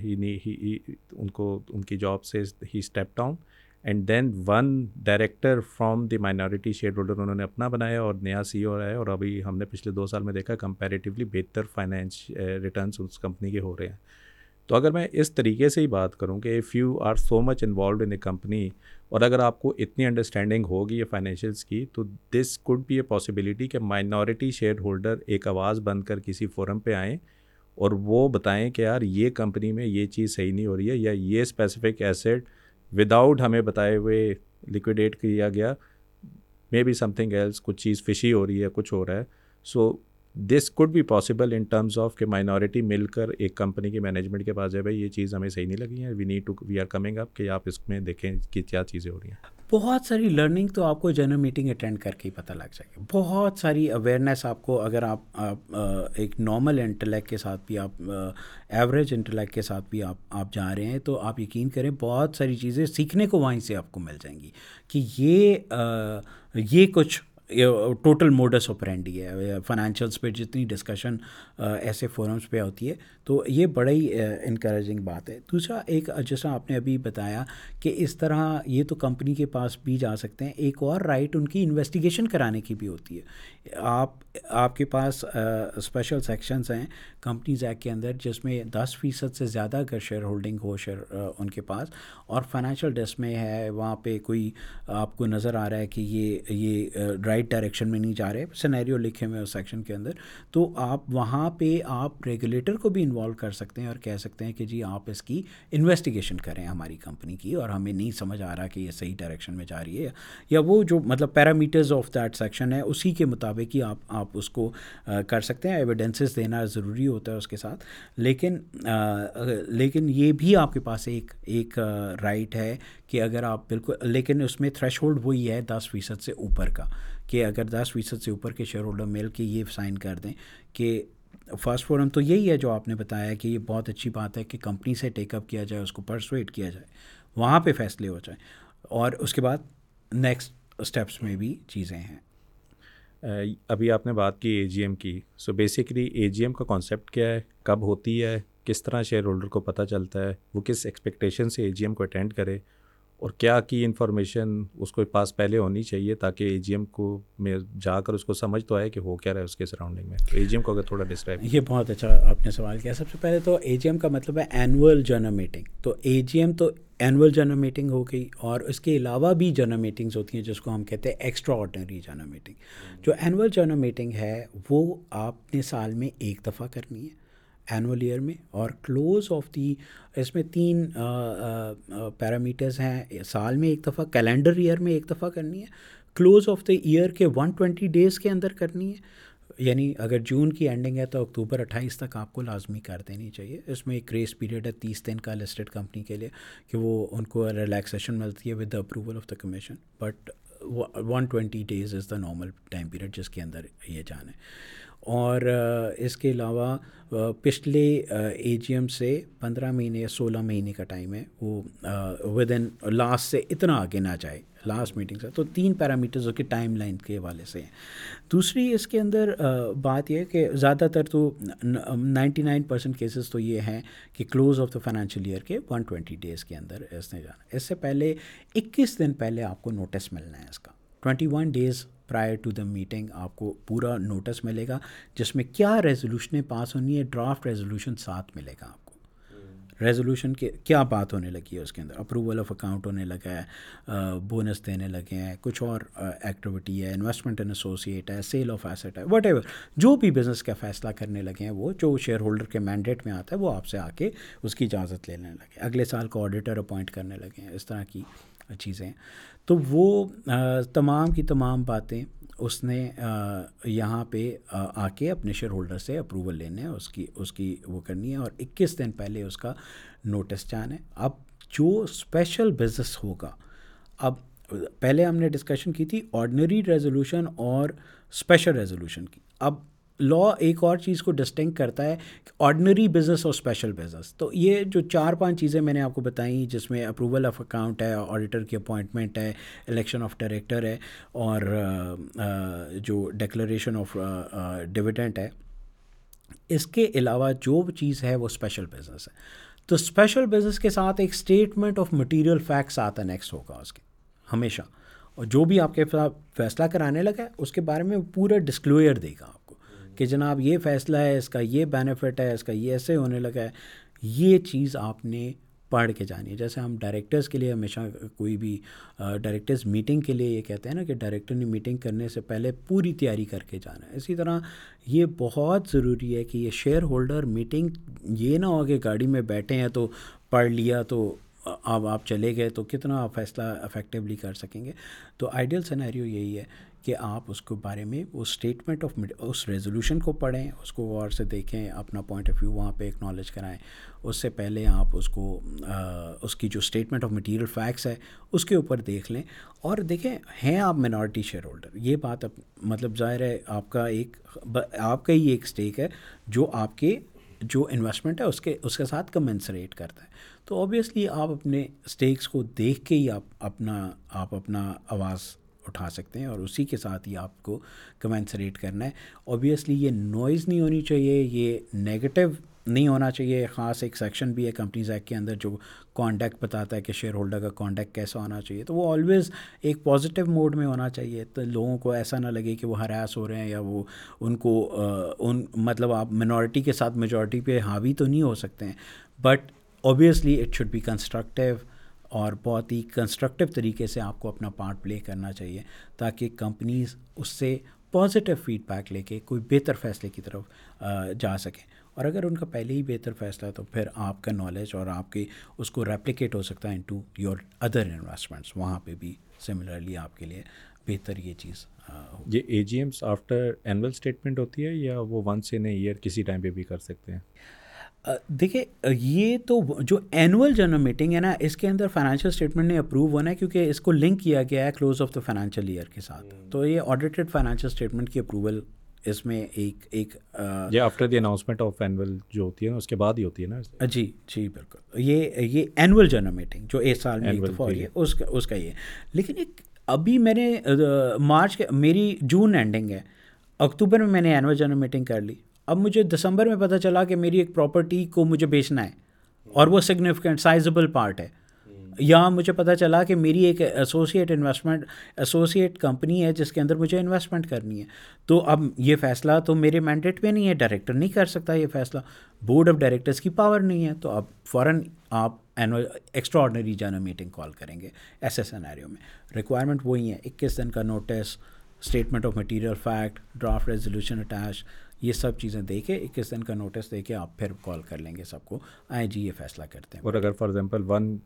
ہی ان کو ان کی جاب سے ہی step down and then one director from the minority share holder انہوں نے اپنا بنایا اور نیا سی او آیا اور ابھی ہم نے پچھلے دو سال میں دیکھا کمپیریٹیولی بہتر فائنینش ریٹرنس اس کمپنی کے ہو رہے ہیں تو اگر میں اس طریقے سے ہی بات کروں کہ if you are so much involved in a company اور اگر آپ کو اتنی انڈرسٹینڈنگ ہوگی یہ فائنینشیلس کی تو this could be a possibility کہ مائنورٹی شیئر ہولڈر ایک آواز بن کر کسی فورم پہ آئیں اور وہ بتائیں کہ یار یہ کمپنی میں یہ چیز صحیح نہیں ہو رہی ہے یا یہ اسپیسیفک ایسیڈ وداؤٹ ہمیں بتائے ہوئے لکوڈیٹ کیا گیا may be something else کچھ چیز فشی ہو رہی ہے کچھ ہو رہا ہے so this could be possible in terms of کہ مائنورٹی مل کر ایک کمپنی کی مینجمنٹ کے پاس جائے بھائی یہ چیز ہمیں صحیح نہیں لگی ہے we need to we are coming up کہ آپ اس میں دیکھیں کہ کیا چیزیں ہو رہی ہیں بہت ساری لرننگ تو آپ کو جنرل میٹنگ اٹینڈ کر کے ہی پتہ لگ جائے گا بہت ساری اویئرنیس آپ کو اگر آپ ایک نارمل انٹلیکٹ کے ساتھ بھی آپ ایوریج انٹلیکٹ کے ساتھ بھی آپ آپ جا رہے ہیں تو آپ یقین کریں بہت ساری چیزیں سیکھنے کو وہیں سے آپ کو مل جائیں گی کہ یہ یہ کچھ ٹوٹل موڈس اوپرینڈی ہے فائنینشلس پہ جتنی ڈسکشن ایسے فورمس پہ ہوتی ہے تو یہ بڑا ہی انکریجنگ بات ہے دوسرا ایک جیسا آپ نے ابھی بتایا کہ اس طرح یہ تو کمپنی کے پاس بھی جا سکتے ہیں ایک اور رائٹ ان کی انویسٹیگیشن کرانے کی بھی ہوتی ہے آپ آپ کے پاس اسپیشل سیکشنز ہیں کمپنیز ایکٹ کے اندر جس میں دس فیصد سے زیادہ کا شیئر ہولڈنگ ہو شیئر ان کے پاس اور فائنینشیل ڈیسک میں ہے وہاں پہ کوئی آپ کو نظر آ رہا ہے کہ یہ یہ رائٹ ڈائریکشن میں نہیں جا رہے سنیریو لکھے ہوئے اس سیکشن کے اندر تو آپ وہاں پہ آپ ریگولیٹر کو بھی انوالو کر سکتے ہیں اور کہہ سکتے ہیں کہ جی آپ اس کی انویسٹیگیشن کریں ہماری کمپنی کی اور ہمیں نہیں سمجھ آ رہا کہ یہ صحیح ڈائریکشن میں جا رہی ہے یا وہ جو مطلب پیرامیٹرز آف دیٹ سیکشن ہے اسی کے مطابق مطابق ہی آپ آپ اس کو کر سکتے ہیں ایویڈنسز دینا ضروری ہوتا ہے اس کے ساتھ لیکن لیکن یہ بھی آپ کے پاس ایک ایک رائٹ ہے کہ اگر آپ بالکل لیکن اس میں تھریش ہولڈ وہی ہے دس فیصد سے اوپر کا کہ اگر دس فیصد سے اوپر کے شیئر ہولڈر مل کے یہ سائن کر دیں کہ فرسٹ فورم تو یہی ہے جو آپ نے بتایا کہ یہ بہت اچھی بات ہے کہ کمپنی سے ٹیک اپ کیا جائے اس کو پرسویٹ کیا جائے وہاں پہ فیصلے ہو جائیں اور اس کے بعد نیکسٹ اسٹیپس میں بھی چیزیں ہیں ابھی آپ نے بات کی اے جی ایم کی so basically A G M کا کانسیپٹ کیا ہے کب ہوتی ہے کس طرح شیئر ہولڈر کو پتہ چلتا ہے وہ کس ایکسپیکٹیشن سے اے جی ایم کو اٹینڈ کرے اور کیا کی انفارمیشن اس کو پاس پہلے ہونی چاہیے تاکہ اے جی ایم کو میں جا کر اس کو سمجھ تو آئے کہ ہو کیا رہا ہے اس کے سراؤنڈنگ میں اے جی ایم کو اگر تھوڑا ڈسکرائب یہ بہت اچھا آپ نے سوال کیا سب سے پہلے تو اے جی ایم کا مطلب ہے اینول جنرل میٹنگ تو اے جی ایم تو اینول جنرل میٹنگ ہو گئی اور اس کے علاوہ بھی جنرل میٹنگس ہوتی ہیں جس کو ہم کہتے ہیں ایکسٹرا آرڈنری جنرل میٹنگ جو اینول جنرل میٹنگ ہے وہ آپ نے سال میں ایک دفعہ کرنی ہے اینول ایئر میں اور کلوز آف دی اس میں تین پیرامیٹرز ہیں سال میں ایک دفعہ کیلنڈر ایئر میں ایک دفعہ کرنی ہے کلوز آف دا ایئر کے ون ٹوینٹی ڈیز کے اندر کرنی ہے یعنی اگر جون کی اینڈنگ ہے تو اکتوبر اٹھائیس تک آپ کو لازمی کر دینی چاہیے اس میں ایک گریس پیریڈ ہے تیس دن کا لسٹڈ کمپنی کے لیے کہ وہ ان کو ریلیکسیشن ملتی ہے with the approval of the commission but one twenty days is the normal time period جس کے اندر یہ جانا ہے اور اس کے علاوہ پچھلے اے جی ایم سے پندرہ مہینے یا سولہ مہینے کا ٹائم ہے وہ ود ان لاسٹ سے اتنا آگے نہ جائے لاسٹ میٹنگ سے تو تین پیرامیٹرز کے ٹائم لائن کے حوالے سے ہیں دوسری اس کے اندر بات یہ ہے کہ زیادہ تر تو نائنٹی نائن پرسینٹ کیسز تو یہ ہیں کہ close of the financial year کے ون ٹوینٹی ڈیز کے اندر اس نے جانا اس سے پہلے اکیس دن پہلے آپ کو نوٹس ملنا ہے اس کا twenty one days prior to the meeting آپ کو پورا نوٹس ملے گا جس میں کیا ریزولوشنیں پاس ہونی ہے ڈرافٹ ریزولوشن ساتھ ملے گا آپ کو ریزولوشن کے کیا بات ہونے لگی ہے اس کے اندر اپروول آف اکاؤنٹ ہونے لگا ہے بونس دینے لگے ہیں کچھ اور ایکٹیویٹی ہے انویسٹمنٹ ان ایسوسیٹ ہے سیل آف ایسٹ ہے وٹ ایور جو بھی بزنس کا فیصلہ کرنے لگے ہیں وہ جو شیئر ہولڈر کے مینڈیٹ میں آتا ہے وہ آپ سے آ کے اس کی اجازت لینے لگے اگلے سال کو آڈیٹر اپوائنٹ کرنے لگے ہیں اس طرح کی چیزیں تو وہ تمام کی تمام باتیں اس نے یہاں پہ آ کے اپنے شیئر ہولڈر سے اپروول لینے ہے اس کی اس کی وہ کرنی ہے اور اکیس دن پہلے اس کا نوٹس جانا ہے اب جو اسپیشل بزنس ہوگا اب پہلے ہم نے ڈسکشن کی تھی آرڈنری ریزولوشن اور اسپیشل ریزولوشن کی اب لا ایک اور چیز کو ڈسٹنگ کرتا ہے آرڈنری بزنس اور اسپیشل بزنس تو یہ جو چار پانچ چیزیں میں نے آپ کو بتائیں جس میں اپروول آف اکاؤنٹ ہے آڈیٹر کی اپوائنٹمنٹ ہے الیکشن آف ڈائریکٹر ہے اور جو ڈیکلریشن آف ڈویڈنٹ ہے اس کے علاوہ جو بھی چیز ہے وہ اسپیشل بزنس ہے تو اسپیشل بزنس کے ساتھ ایک اسٹیٹمنٹ آف مٹیریل فیکٹس آتا ہے نیکسٹ ہوگا اس کے ہمیشہ اور جو بھی آپ کے فیصلہ کرانے لگا ہے اس کے بارے میں پورا ڈسکلوئر دے گا آپ کہ جناب یہ فیصلہ ہے اس کا یہ بینیفٹ ہے اس کا یہ ایسے ہونے لگا ہے یہ چیز آپ نے پڑھ کے جانی ہے جیسے ہم ڈائریکٹرز کے لیے ہمیشہ کوئی بھی ڈائریکٹرز میٹنگ کے لیے یہ کہتے ہیں نا کہ ڈائریکٹر نے میٹنگ کرنے سے پہلے پوری تیاری کر کے جانا ہے اسی طرح یہ بہت ضروری ہے کہ یہ شیئر ہولڈر میٹنگ یہ نہ ہو کہ گاڑی میں بیٹھے ہیں تو پڑھ لیا تو اب آپ چلے گئے تو کتنا آپ فیصلہ افیکٹولی کر سکیں گے تو آئیڈیل سناریو یہی ہے کہ آپ اس کے بارے میں وہ اسٹیٹمنٹ آف اس ریزولوشن کو پڑھیں اس کو اور سے دیکھیں اپنا پوائنٹ آف ویو وہاں پہ اکنالج کرائیں اس سے پہلے آپ اس کو اس کی جو اسٹیٹمنٹ آف مٹیریل فیکٹس ہے اس کے اوپر دیکھ لیں اور دیکھیں ہیں آپ مینارٹی شیئر ہولڈر یہ بات مطلب ظاہر ہے آپ کا ایک آپ کا ہی ایک اسٹیک ہے جو آپ کے جو انویسٹمنٹ ہے اس کے اس کے ساتھ کمنسریٹ کرتا ہے تو اوبویسلی آپ اپنے اسٹیکس کو دیکھ کے ہی آپ اپنا آپ اپنا آواز اٹھا سکتے ہیں اور اسی کے ساتھ ہی آپ کو کمنسریٹ کرنا ہے اوبیسلی یہ نوائز نہیں ہونی چاہیے یہ نگیٹیو نہیں ہونا چاہیے خاص ایک سیکشن بھی ہے کمپنیز ایکٹ کے اندر جو کانٹیکٹ بتاتا ہے کہ شیئر ہولڈر کا کانٹیکٹ کیسا ہونا چاہیے تو وہ آلویز ایک پازیٹیو موڈ میں ہونا چاہیے تو لوگوں کو ایسا نہ لگے کہ وہ ہراس ہو رہے ہیں یا وہ ان کو ان مطلب آپ منورٹی کے ساتھ میجورٹی پہ حاوی تو نہیں ہو سکتے ہیں but obviously it should be constructive اور بہت ہی کنسٹرکٹیو طریقے سے آپ کو اپنا پارٹ پلے کرنا چاہیے تاکہ کمپنیز اس سے پازیٹیو فیڈ بیک لے کے کوئی بہتر فیصلے کی طرف جا سکیں اور اگر ان کا پہلے ہی بہتر فیصلہ تو پھر آپ کا نالج اور آپ کی اس کو ریپلیکیٹ ہو سکتا ہے into your other investments وہاں پہ بھی سملرلی آپ کے لیے بہتر یہ چیز یہ A G Ms after annual statement ہوتی ہے یا وہ ونس ان اے ایئر کسی ٹائم پہ بھی کر سکتے ہیں دیکھیے یہ تو جو اینول جنرل میٹنگ ہے نا اس کے اندر فائنینشیل اسٹیٹمنٹ نے اپروو ہونا ہے کیونکہ اس کو لنک کیا گیا ہے close of the financial year کے ساتھ hmm. تو یہ آڈیٹیڈ فائنانشیل اسٹیٹمنٹ کی اپروول اس میں ایک ایک after the announcement of annual جو ہوتی ہے نا اس کے بعد ہی ہوتی ہے نا جی جی بالکل یہ یہ اینول جنرل میٹنگ جو اس سال میں اس کا اس کا یہ لیکن ایک ابھی میں نے مارچ میری جون اینڈنگ ہے اکتوبر میں میں نے اینول جنرل میٹنگ کر لی اب مجھے دسمبر میں پتہ چلا کہ میری ایک پراپرٹی کو مجھے بیچنا ہے اور وہ سگنیفیکنٹ سائزبل پارٹ ہے یا مجھے پتہ چلا کہ میری ایک ایسوسیٹ انویسٹمنٹ ایسوسیٹ کمپنی ہے جس کے اندر مجھے انویسٹمنٹ کرنی ہے تو اب یہ فیصلہ تو میرے مینڈیٹ پہ نہیں ہے ڈائریکٹر نہیں کر سکتا یہ فیصلہ بورڈ آف ڈائریکٹرس کی پاور نہیں ہے تو اب فوراً آپ آرڈنری جانا میٹنگ کال کریں گے ایسے ایس میں ریکوائرمنٹ وہی ہے اکیس دن کا notice statement of material fact draft resolution attach یہ سب چیزیں دے کے اکیس دن کا نوٹس دے کے آپ پھر کال کر لیں گے سب کو آئیں جی یہ فیصلہ کرتے ہیں اور اگر فار ایگزامپل ون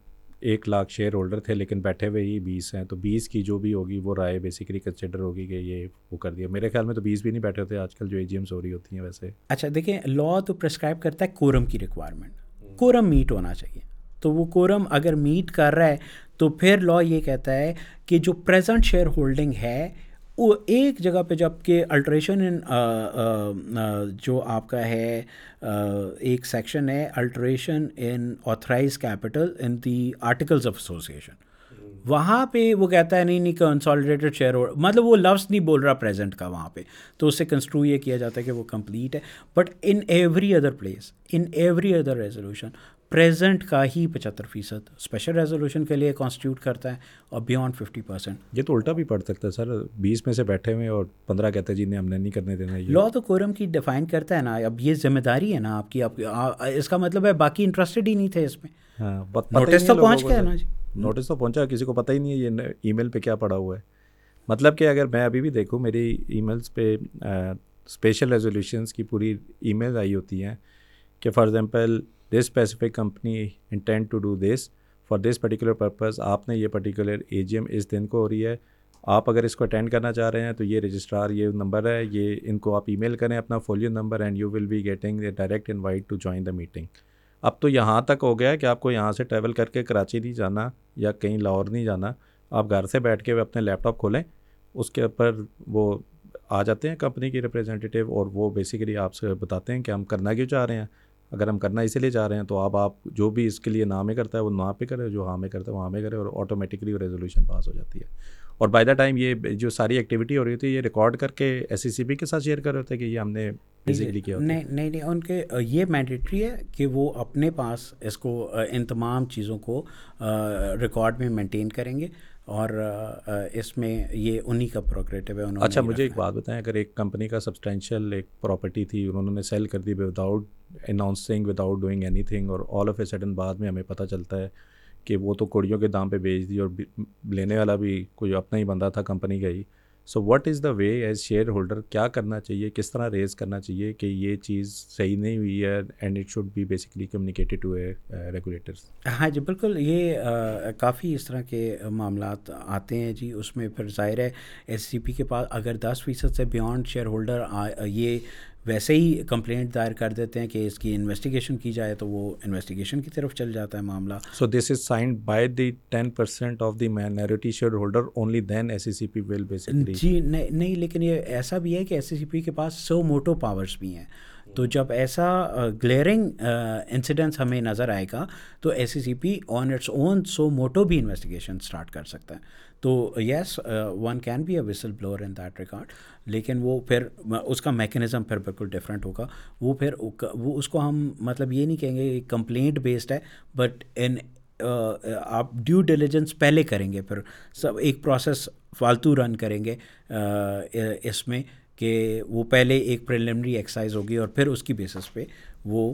ایک لاکھ شیئر ہولڈر تھے لیکن بیٹھے ہوئے ہی بیس ہیں تو بیس کی جو بھی ہوگی وہ رائے بیسیکلی کنسیڈر ہوگی کہ یہ وہ کر دیا میرے خیال میں تو بیس بھی نہیں بیٹھے ہوتے آج کل جو اے جی ایمس ہو رہی ہوتی ہیں ویسے اچھا دیکھیں لا تو پرسکرائب کرتا ہے کورم کی ریکوائرمنٹ کورم میٹ ہونا چاہیے تو وہ کورم اگر میٹ کر رہا ہے تو پھر لا یہ کہتا ہے کہ جو پریزنٹ شیئر ہولڈنگ ہے وہ ایک جگہ پہ جب کہ الٹریشن ان جو آپ کا ہے ایک سیکشن ہے alteration in authorise capital in the articles of association وہاں پہ وہ کہتا ہے نہیں نہیں کنسالیڈیٹڈ شیئر ہولڈر مطلب وہ لفظ نہیں بول رہا پریزنٹ کا وہاں پہ تو اس سے کنسٹرو یہ کیا جاتا ہے کہ وہ کمپلیٹ ہے but in every other place in every other resolution present کا ہی پچہتر فیصد اسپیشل ریزولوشن کے لیے کانسٹیٹیوٹ کرتا ہے اور بیونڈ ففٹی پرسینٹ یہ تو الٹا بھی پڑ سکتا ہے سر بیس میں سے بیٹھے ہوئے اور پندرہ کہتے ہیں جی نے ہم نے نہیں کرنے دینا لا تو کورم کی ڈیفائن کرتا ہے نا اب یہ ذمہ داری ہے نا آپ کی آپ اس کا مطلب ہے باقی انٹرسٹیڈ ہی نہیں تھے اس میں ہاں، نوٹس تو پہنچ گیا نا جی نوٹس تو پہنچا کسی کو پتہ ہی نہیں ہے یہ ای میل پہ کیا پڑا ہوا ہے مطلب کہ اگر میں ابھی بھی دیکھوں میری ای میلس پہ اسپیشل ریزولیوشنس کی پوری ای میل آئی ہوتی ہیں کہ for example this specific company intend to do this for this particular purpose آپ نے یہ پرٹیکولر اے جی ایم اس دن کو ہو رہی ہے آپ اگر اس کو اٹینڈ کرنا چاہ رہے ہیں تو یہ رجسٹرار یہ نمبر ہے یہ ان کو آپ ای میل کریں اپنا folio number and you will be getting direct invite to join the meeting اب تو یہاں تک ہو گیا ہے کہ آپ کو یہاں سے ٹریول کر کے کراچی نہیں جانا یا کہیں لاہور نہیں جانا آپ گھر سے بیٹھ کے اپنے لیپ ٹاپ کھولیں اس کے اوپر وہ آ جاتے ہیں کمپنی کی ریپرزینٹیو اور وہ بیسیکلی آپ سے بتاتے ہیں کہ ہم کرنا کیوں چاہ رہے ہیں اگر ہم کرنا اسی لیے چاہ رہے ہیں تو آپ آپ جو بھی اس کے لیے نہ میں کرتا ہے وہ نہ پہ کرے جو ہاں میں کرتا ہے وہاں میں کرے اور آٹومیٹکلی وہ ریزولیوشن پاس ہو جاتی ہے اور بائی دا ٹائم یہ جو ساری ایکٹیویٹی ہو رہی ہوتی ہے یہ ریکارڈ کر کے ایس سی سی بی کے ساتھ شیئر کر رہے ہوتے ہیں کہ یہ ہم نے کیا نہیں نہیں نہیں ان کے یہ مینڈیٹری ہے کہ وہ اپنے پاس اس کو ان تمام چیزوں کو ریکارڈ میں مینٹین کریں گے اور اس میں یہ انہی کا پروکریٹو ہے اچھا مجھے ایک بات بتائیں اگر ایک کمپنی کا سبسٹینشیل ایک پراپرٹی تھی انہوں نے سیل کر دی without announcing without doing anything اور آل آف اے سڈن بعد میں ہمیں پتہ چلتا ہے کہ وہ تو کوڑیوں کے دام پہ بیچ دی اور لینے والا بھی کوئی اپنا ہی بندہ تھا کمپنی کا ہی so what is the way as shareholder کیا کرنا چاہیے کس طرح ریز کرنا چاہیے کہ یہ چیز صحیح نہیں ہوئی ہے and it should be basically communicated regulators ہاں جی بالکل یہ کافی اس طرح کے معاملات آتے ہیں جی اس میں پھر ظاہر ہے ایس سی پی کے پاس اگر دس فیصد سے بیانڈ شیئر ہولڈر یہ ویسے ہی کمپلینٹ دائر کر دیتے ہیں کہ اس کی انویسٹیگیشن کی جائے تو وہ انویسٹیگیشن کی طرف چل جاتا ہے معاملہ so this is signed by the ten percent of the minority shareholder only then S C P well basically جی نہیں لیکن یہ ایسا بھی ہے کہ ایس سی سی پی کے پاس سو موٹو پاورس بھی ہیں تو جب ایسا گلیئرنگ انسیڈنس ہمیں نظر آئے گا تو S C C P on its own suo motu بھی انویسٹیگیشن اسٹارٹ کر سکتا ہے تو yes one can be a whistle blower in that record لیکن وہ پھر اس کا میکنزم پھر بالکل ڈفرینٹ ہوگا وہ پھر وہ اس کو ہم مطلب یہ نہیں کہیں گے کمپلینٹ بیسڈ ہے بٹ ان آپ ڈیو ڈیلیجنس پہلے کریں گے پھر سب ایک پروسیس فالتو رن کریں گے اس میں کہ وہ پہلے ایک پریلیمنری ایکسرسائز ہوگی اور پھر اس کی بیسس پہ وہ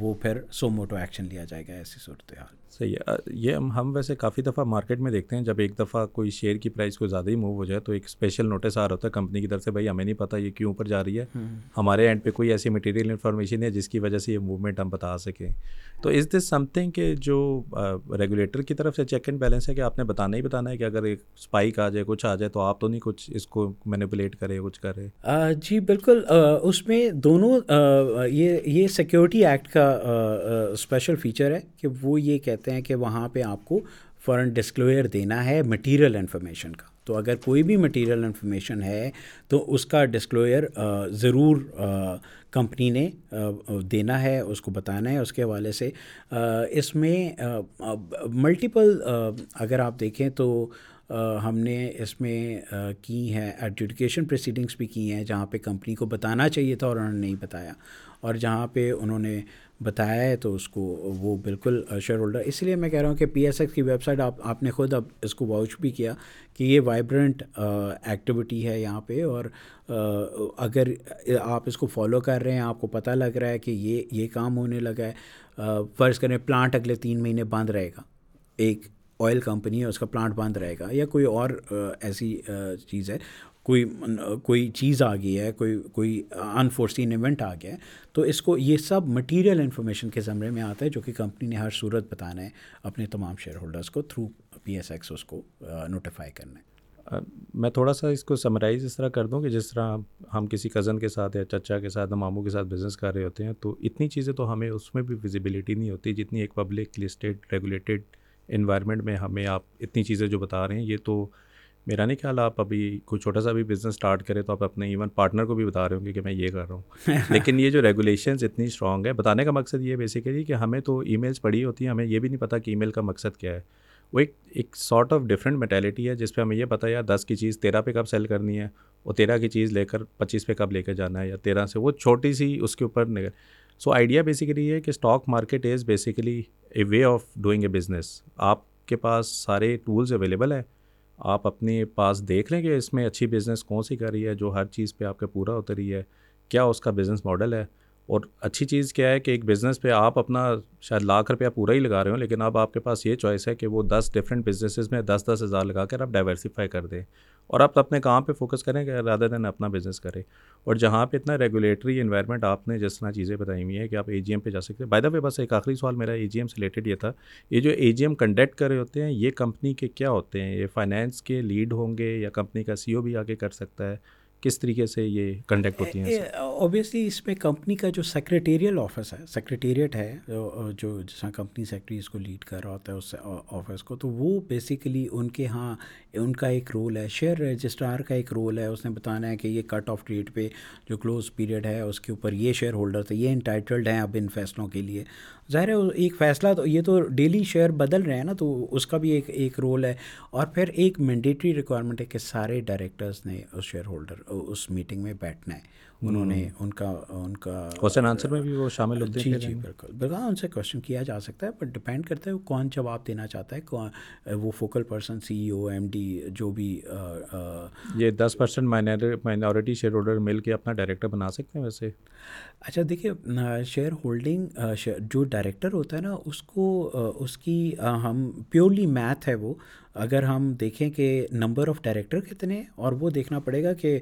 وہ پھر سو موٹو ایکشن لیا جائے گا ایسی صحیح ہے یہ ہم ویسے کافی دفعہ مارکیٹ میں دیکھتے ہیں جب ایک دفعہ کوئی شیئر کی پرائز کو زیادہ ہی موو ہو جائے تو ایک اسپیشل نوٹس آ رہا ہوتا ہے کمپنی کی طرف سے بھائی ہمیں نہیں پتا یہ کیوں اوپر جا رہی ہے ہمارے اینڈ پہ کوئی ایسی مٹیریل انفارمیشن ہے جس کی وجہ سے یہ موومنٹ ہم بتا سکیں تو از دس سم تھنگ کہ جو ریگولیٹر کی طرف سے چیک اینڈ بیلنس ہے کہ آپ نے بتانا ہی بتانا ہے کہ اگر ایک اسپائک آ جائے کچھ آ جائے تو آپ تو نہیں کچھ اس کو مینیپولیٹ کرے کچھ کرے جی بالکل اس میں دونوں یہ یہ سیکیورٹی ایکٹ کا اسپیشل فیچر ہے کہ وہ یہ کہتے ہیں کہ وہاں پہ آپ کو فوراً ڈسکلوئر دینا ہے مٹیریل انفارمیشن کا تو اگر کوئی بھی مٹیریل انفارمیشن ہے تو اس کا ڈسکلوئر ضرور کمپنی نے دینا ہے اس کو بتانا ہے اس کے حوالے سے اس میں ملٹیپل اگر آپ دیکھیں تو ہم نے اس میں کی ہیں ایڈجوڈیکیشن پروسیڈنگس بھی کی ہیں جہاں پہ کمپنی کو بتانا چاہیے تھا اور انہوں نے نہیں بتایا اور جہاں پہ انہوں نے بتایا ہے تو اس کو وہ بالکل شیئر ہولڈر اس لیے میں کہہ رہا ہوں کہ پی ایس ایکس کی ویب سائٹ آپ آپ نے خود اب اس کو واچ بھی کیا کہ یہ وائبرنٹ ایکٹیویٹی ہے یہاں پہ اور اگر آپ اس کو فالو کر رہے ہیں آپ کو پتہ لگ رہا ہے کہ یہ یہ کام ہونے لگا ہے فرض کریں پلانٹ اگلے تین مہینے بند رہے گا ایک آئل کمپنی ہے اس کا پلانٹ بند رہے گا یا کوئی اور ایسی چیز ہے کوئی کوئی چیز آ گئی ہے کوئی کوئی انفورسین ایونٹ آ گیا ہے تو اس کو یہ سب مٹیریل انفارمیشن کے زمرے میں آتا ہے جو کہ کمپنی نے ہر صورت بتانا ہے اپنے تمام شیئر ہولڈرس کو تھرو پی ایس ایکس اس کو نوٹیفائی کرنا ہے میں تھوڑا سا اس کو سمرائز اس طرح کر دوں کہ جس طرح ہم کسی کزن کے ساتھ یا چچا کے ساتھ ماموں کے ساتھ بزنس کر رہے ہوتے ہیں تو اتنی چیزیں تو ہمیں اس میں بھی ویزیبلٹی نہیں ہوتی جتنی ایک پبلک لسٹیڈ ریگولیٹیڈ انوائرمنٹ میں ہمیں آپ اتنی چیزیں جو بتا رہے ہیں یہ تو میرا نہیں خیال آپ ابھی کوئی چھوٹا سا بھی بزنس اسٹارٹ کریں تو آپ اپنے ایون پارٹنر کو بھی بتا رہے ہوں گے کہ میں یہ کر رہا ہوں لیکن یہ جو ریگولیشنز اتنی اسٹرانگ ہے بتانے کا مقصد یہ ہے کہ ہمیں تو ای میلس پڑھی ہوتی ہیں ہمیں یہ بھی نہیں پتا کہ ای میل کا مقصد کیا ہے وہ ایک ایک سارٹ آف ڈفرینٹ میٹیلٹی ہے جس پہ ہمیں یہ پتا ہے دس کی چیز تیرہ پہ کب سیل کرنی ہے اور تیرہ کی چیز لے کر پچیس پہ کب لے کر جانا ہے یا تیرہ سے وہ چھوٹی سی اس کے اوپر نگر سو آئیڈیا بیسیکلی یہ ہے کہ stock market is basically a way of doing a business آپ کے پاس سارے ٹولز اویلیبل ہیں آپ اپنے پاس دیکھ لیں کہ اس میں اچھی بزنس کون سی کر رہی ہے جو ہر چیز پہ آپ کے پورا اتری ہے کیا اس کا بزنس ماڈل ہے اور اچھی چیز کیا ہے کہ ایک بزنس پہ آپ اپنا شاید لاکھ روپیہ پورا ہی لگا رہے ہوں لیکن اب آپ کے پاس یہ چوائس ہے کہ وہ دس ڈفرینٹ بزنسز میں دس دس ہزار لگا کر آپ ڈائیورسیفائی کر دیں اور آپ اپنے کام پہ فوکس کریں کہ رادر دین اپنا بزنس کریں اور جہاں پہ اتنا ریگولیٹری انوائرمنٹ آپ نے جس طرح چیزیں بتائی ہوئی ہیں کہ آپ اے جی ایم پہ جا سکتے ہیں بائی دہ بس ایک آخری سوال میرا اے جی ایم سے ریلیٹڈ یہ تھا یہ جو اے جی ایم کنڈکٹ کر رہے ہوتے ہیں یہ کمپنی کے کیا ہوتے ہیں یہ فائنینس کے لیڈ ہوں گے یا کمپنی کا سی او بھی آگے کر سکتا ہے کس طریقے سے یہ کنڈکٹ ہوتی ہیں اوبیسلی اس میں کمپنی کا جو سیکریٹیریل آفس ہے سیکرٹیریٹ ہے جو جس طرح کمپنی سیکرٹری اس کو لیڈ کر رہا ہوتا ہے اس آفس کو تو وہ بیسیکلی ان کے ہاں ان کا ایک رول ہے شیئر رجسٹرار کا ایک رول ہے اس نے بتانا ہے کہ یہ کٹ آف ڈیٹ پہ جو کلوز پیریڈ ہے اس کے اوپر یہ شیئر ہولڈر تھے یہ انٹائٹلڈ ہیں اب ان فیصلوں کے لیے ظاہر ہے ایک فیصلہ تو یہ تو ڈیلی شیئر بدل رہے ہیں نا تو اس کا بھی ایک ایک رول ہے اور پھر ایک مینڈیٹری ریکوائرمنٹ ہے کہ سارے ڈائریکٹرز نے اس شیئر ہولڈر اس میٹنگ میں بیٹھنا ہے انہوں نے ان کا ان کا کوشچن آنسر میں بھی وہ شامل ہوتے ہیں جی, جی، بالکل بالکل ہاں، ان سے کوشچن کیا جا سکتا ہے پر ڈپینڈ کرتا ہے وہ کون جواب دینا چاہتا ہے وہ focal person C E O M D جو بھی یہ دس پرسینٹ مائنورٹی شیئر ہولڈر مل کے اپنا ڈائریکٹر بنا سکتے ہیں ویسے اچھا دیکھیے شیئر ہولڈنگ جو ڈائریکٹر ہوتا ہے نا اس کو اس کی ہم پیورلی میتھ ہے وہ اگر ہم دیکھیں کہ نمبر آف ڈائریکٹر کتنے ہیں اور وہ دیکھنا پڑے گا کہ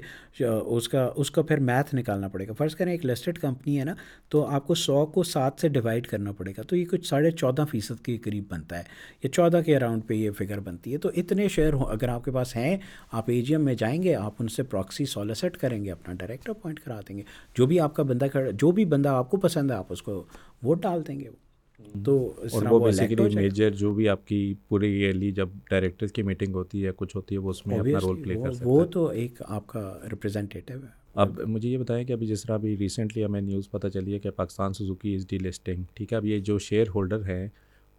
اس کا اس کا پھر میتھ نکالنا پڑے گا فرض کریں ایک لسٹڈ کمپنی ہے نا تو آپ کو سو کو سات سے ڈیوائڈ کرنا پڑے گا تو یہ کچھ ساڑھے چودہ فیصد کے قریب بنتا ہے یا چودہ کے اراؤنڈ پہ یہ فگر بنتی ہے تو اتنے شیئر اگر آپ کے پاس ہیں آپ اے جی ایم میں جائیں گے آپ ان سے پراکسی سالسٹ کریں گے اپنا ڈائریکٹر اپوائنٹ کرا دیں گے جو بھی آپ کا بندہ جو بھی بندہ آپ کو پسند ہے آپ اس کو ووٹ ڈال دیں گے وہ تو اور وہ بیسیکلی میجر جو بھی آپ کی پوری ایئرلی جب ڈائریکٹرز کی میٹنگ ہوتی ہے کچھ ہوتی ہے وہ اس میں اپنا رول پلے کر وہ تو ایک آپ کا ریپرزینٹیو ہے اب مجھے یہ بتائیں کہ ابھی جس طرح ابھی ریسنٹلی ہمیں نیوز پتہ چلی ہے کہ Pakistan Suzuki is delisting ٹھیک ہے اب یہ جو شیئر ہولڈر ہیں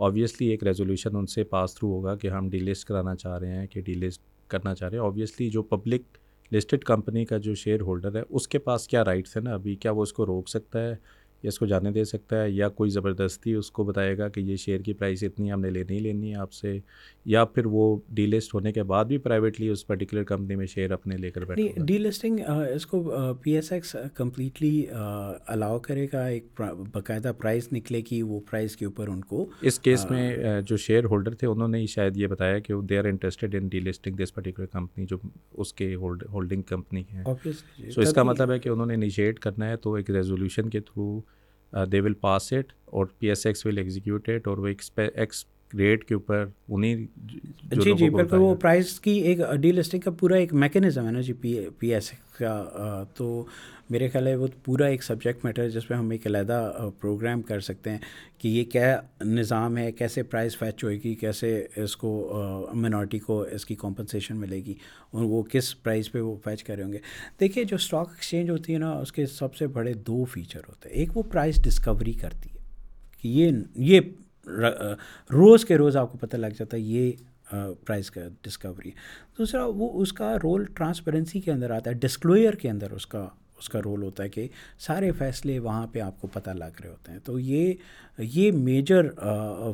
آبویسلی ایک ریزولیوشن ان سے پاس تھرو ہوگا کہ ہم ڈی لسٹ کرانا چاہ رہے ہیں کہ ڈی لسٹ کرنا چاہ رہے ہیں آبویسلی جو پبلک لسٹڈ کمپنی کا جو شیئر ہولڈر ہے اس کے پاس کیا رائٹس ہیں نا ابھی کیا وہ اس کو روک سکتا ہے یا اس کو جانے دے سکتا ہے یا کوئی زبردستی اس کو بتائے گا کہ یہ شیئر کی پرائز اتنی ہم نے لینی لینی ہے آپ سے یا پھر وہ ڈی لسٹ ہونے کے بعد بھی پرائیویٹلی اس پرٹیکولر کمپنی میں شیئر اپنے لے کر بیٹھے ڈی لسٹنگ اس کو P S X completely allow کرے گا ایک باقاعدہ پرائز نکلے گی وہ پرائز کے اوپر ان کو اس کیس میں جو شیئر ہولڈر تھے انہوں نے شاید یہ بتایا کہ they are interested in delisting this particular company جو اس کے ہولڈنگ کمپنی ہے سو اس کا مطلب ہے کہ انہوں نے انیشیٹ کرنا ہے تو ایک ریزولیوشن کے through they will pass it اور P S X will execute اور وہ ایکس ریٹ کے اوپر انہیں جی جی بالکل وہ پرائز کی ایک ڈی لسٹنگ کا پورا ایک میکینزم ہے نا جی پی پی ایس کا تو میرے خیال ہے وہ پورا ایک سبجیکٹ میٹر ہے جس پہ ہم ایک علیحدہ پروگرام کر سکتے ہیں کہ یہ کیا نظام ہے کیسے پرائز فیچ ہوئے گی کیسے اس کو مینورٹی کو اس کی کمپنسیشن ملے گی اور وہ کس پرائز پہ وہ فیچ کرے ہوں گے دیکھیے جو اسٹاک ایکسچینج ہوتی ہے نا اس کے سب سے بڑے دو فیچر ہوتے ہیں ایک وہ پرائز ڈسکوری کرتی ہے کہ یہ یہ روز کے روز آپ کو پتہ لگ جاتا ہے یہ پرائز کا ڈسکوری دوسرا وہ اس کا رول ٹرانسپیرنسی کے اندر آتا ہے ڈسکلوئر کے اندر اس کا اس کا رول ہوتا ہے کہ سارے فیصلے وہاں پہ آپ کو پتہ لگ رہے ہوتے ہیں تو یہ یہ میجر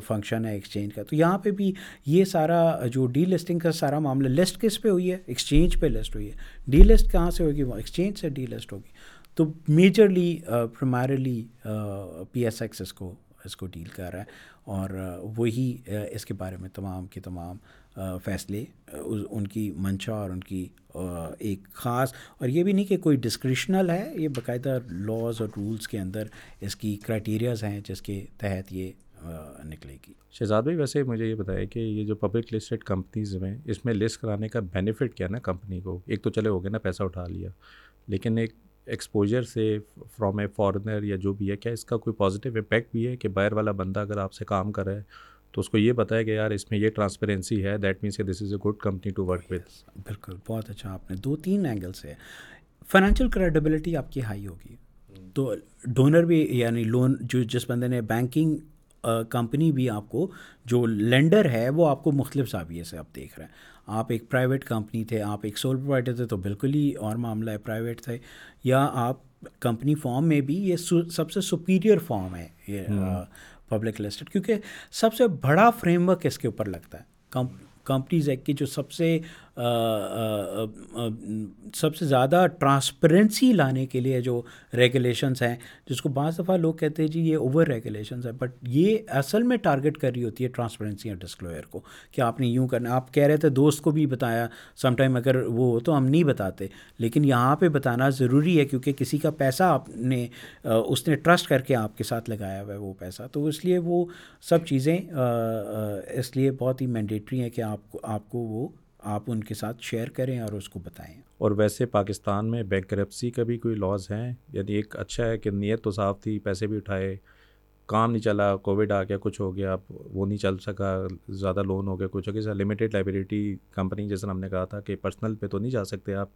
فنکشن ہے ایکسچینج کا تو یہاں پہ بھی یہ سارا جو ڈی لسٹنگ کا سارا معاملہ لسٹ کس پہ ہوئی ہے ایکسچینج پہ لسٹ ہوئی ہے ڈی لسٹ کہاں سے ہوگی وہ ایکسچینج سے ڈی لسٹ ہوگی تو majorly primarily P S X's کو اس کو ڈیل کر رہا ہے اور وہی اس کے بارے میں تمام کے تمام فیصلے ان کی منشا اور ان کی ایک خاص اور یہ بھی نہیں کہ کوئی ڈسکرشنل ہے یہ باقاعدہ لاز اور رولز کے اندر اس کی کرائٹیریاز ہیں جس کے تحت یہ نکلے گی شہزاد بھائی ویسے مجھے یہ بتایا کہ یہ جو پبلک لسٹڈ کمپنیز ہیں اس میں لسٹ کرانے کا بینیفٹ کیا نا کمپنی کو ایک تو چلے ہو گئے نا پیسہ اٹھا لیا لیکن ایک ایکسپوجر سے فرام اے فارنر یا جو بھی ہے کیا اس کا کوئی پازیٹیو امپیکٹ بھی ہے کہ باہر والا بندہ اگر آپ سے کام کر رہا ہے تو اس کو یہ بتایا کہ یار اس میں یہ ٹرانسپیرنسی ہے دیٹ مینس کہ this is a good company to work with بالکل بہت اچھا آپ نے دو تین اینگل سے فائنینشیل کریڈبلٹی آپ کی ہائی ہوگی hmm. تو ڈونر بھی یعنی لون جو جس بندے نے بینکنگ کمپنی بھی آپ کو جو لینڈر ہے وہ آپ کو مختلف صابیے سے آپ دیکھ رہے ہیں آپ ایک پرائیویٹ کمپنی تھے آپ ایک سول پرووائڈر تھے تو بالکل ہی اور معاملہ ہے پرائیویٹ تھے یا آپ کمپنی فام میں بھی یہ سب سے سپیریئر فام ہے یہ پبلک لسٹڈ کیونکہ سب سے بڑا فریم ورک اس کے اوپر لگتا ہے کمپنیز ایک کی جو سب سے سب سے زیادہ ٹرانسپیرنسی لانے کے لیے جو ریگولیشنس ہیں جس کو بعض دفعہ لوگ کہتے ہیں جی یہ اوور ریگولیشنس ہیں بٹ یہ اصل میں ٹارگیٹ کر رہی ہوتی ہے ٹرانسپیرنسی اور ڈسکلوئر کو کہ آپ نے یوں کرنا آپ کہہ رہے تھے دوست کو بھی بتایا سم ٹائم اگر وہ ہو تو ہم نہیں بتاتے لیکن یہاں پہ بتانا ضروری ہے کیونکہ کسی کا پیسہ آپ نے اس نے ٹرسٹ کر کے آپ کے ساتھ لگایا ہوا ہے وہ پیسہ تو اس لیے وہ سب چیزیں اس لیے بہت ہی مینڈیٹری ہیں کہ آپ کو آپ کو وہ آپ ان کے ساتھ شیئر کریں اور اس کو بتائیں اور ویسے پاکستان میں بینک کرپسی کا بھی کوئی لاز ہیں یعنی ایک اچھا ہے کہ نیت تو صاف تھی پیسے بھی اٹھائے کام نہیں چلا کووڈ آ گیا کچھ ہو گیا وہ نہیں چل سکا زیادہ لون ہو گیا کچھ ہو گیا لمیٹیڈ لائبریٹی کمپنی جیسے ہم نے کہا تھا کہ پرسنل پہ تو نہیں جا سکتے آپ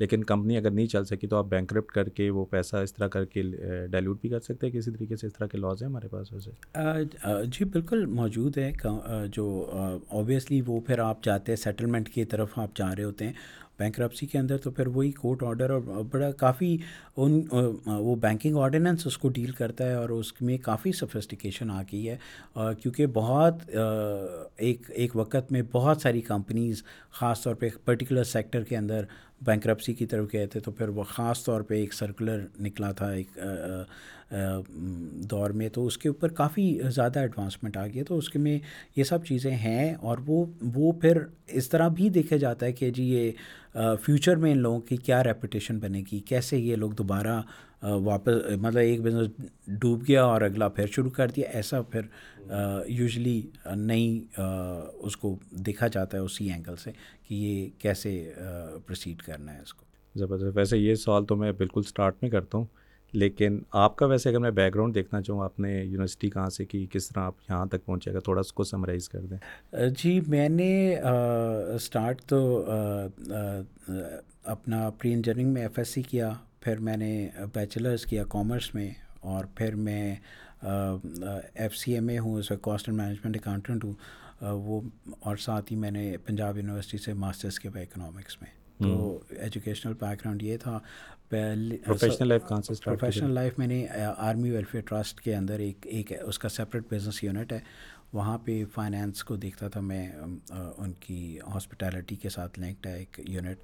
لیکن کمپنی اگر نہیں چل سکی تو آپ بینک کرپٹ کر کے وہ پیسہ اس طرح کر کے ڈائلیوٹ بھی کر سکتے ہیں کسی طریقے سے اس طرح کے لاز ہیں ہمارے پاس ویسے جی بالکل موجود ہے جو اوبیسلی وہ پھر آپ جاتے ہیں سیٹلمنٹ کی طرف آپ جا رہے ہوتے ہیں بینک کے اندر تو پھر وہی کورٹ آرڈر اور بڑا کافی ان وہ بینکنگ آرڈیننس اس کو ڈیل کرتا ہے اور اس میں کافی سفسٹیکیشن آ گئی ہے کیونکہ بہت ایک ایک وقت میں بہت ساری کمپنیز خاص طور پہ پرٹیکولر سیکٹر کے اندر بینکرپسی کی طرف گئے تھے تو پھر وہ خاص طور پہ ایک سرکلر نکلا تھا ایک دور میں تو اس کے اوپر کافی زیادہ ایڈوانسمنٹ آ گیا ہے تو اس کے میں یہ سب چیزیں ہیں اور وہ وہ پھر اس طرح بھی دیکھا جاتا ہے کہ جی یہ فیوچر میں ان لوگوں کی کیا ریپوٹیشن بنے گی کیسے یہ لوگ دوبارہ واپس مطلب ایک بزنس ڈوب گیا اور اگلا پھر شروع کر دیا ایسا پھر یوزلی نہیں اس کو دیکھا جاتا ہے اسی اینگل سے کہ یہ کیسے پروسیڈ کرنا ہے اس کو زبردست ویسے یہ سوال تو میں بالکل اسٹارٹ میں کرتا ہوں لیکن آپ کا ویسے اگر میں بیک گراؤنڈ دیکھنا چاہوں آپ نے یونیورسٹی کہاں سے کی کس طرح آپ یہاں تک پہنچے گا تھوڑا اس کو سمرائز کر دیں جی میں نے اسٹارٹ تو اپنا پری انجینئرنگ میں ایف ایس سی کیا پھر میں نے بیچلرس کیا کامرس میں اور پھر میں ایف سی ایم اے ہوں اس وقت کاسٹ مینجمنٹ اکاؤنٹنٹ ہوں وہ اور ساتھ ہی میں نے پنجاب یونیورسٹی سے ماسٹرس کیا اکنامکس میں تو ایجوکیشنل بیک گراؤنڈ یہ تھا پروفیشنل لائف میں نے آرمی ویلفیئر ٹرسٹ کے اندر ایک ایک اس کا سیپریٹ بزنس یونٹ ہے وہاں پہ فائنینس کو دیکھتا تھا میں ان کی ہاسپٹیلٹی کے ساتھ لنکڈ ہے ایک یونٹ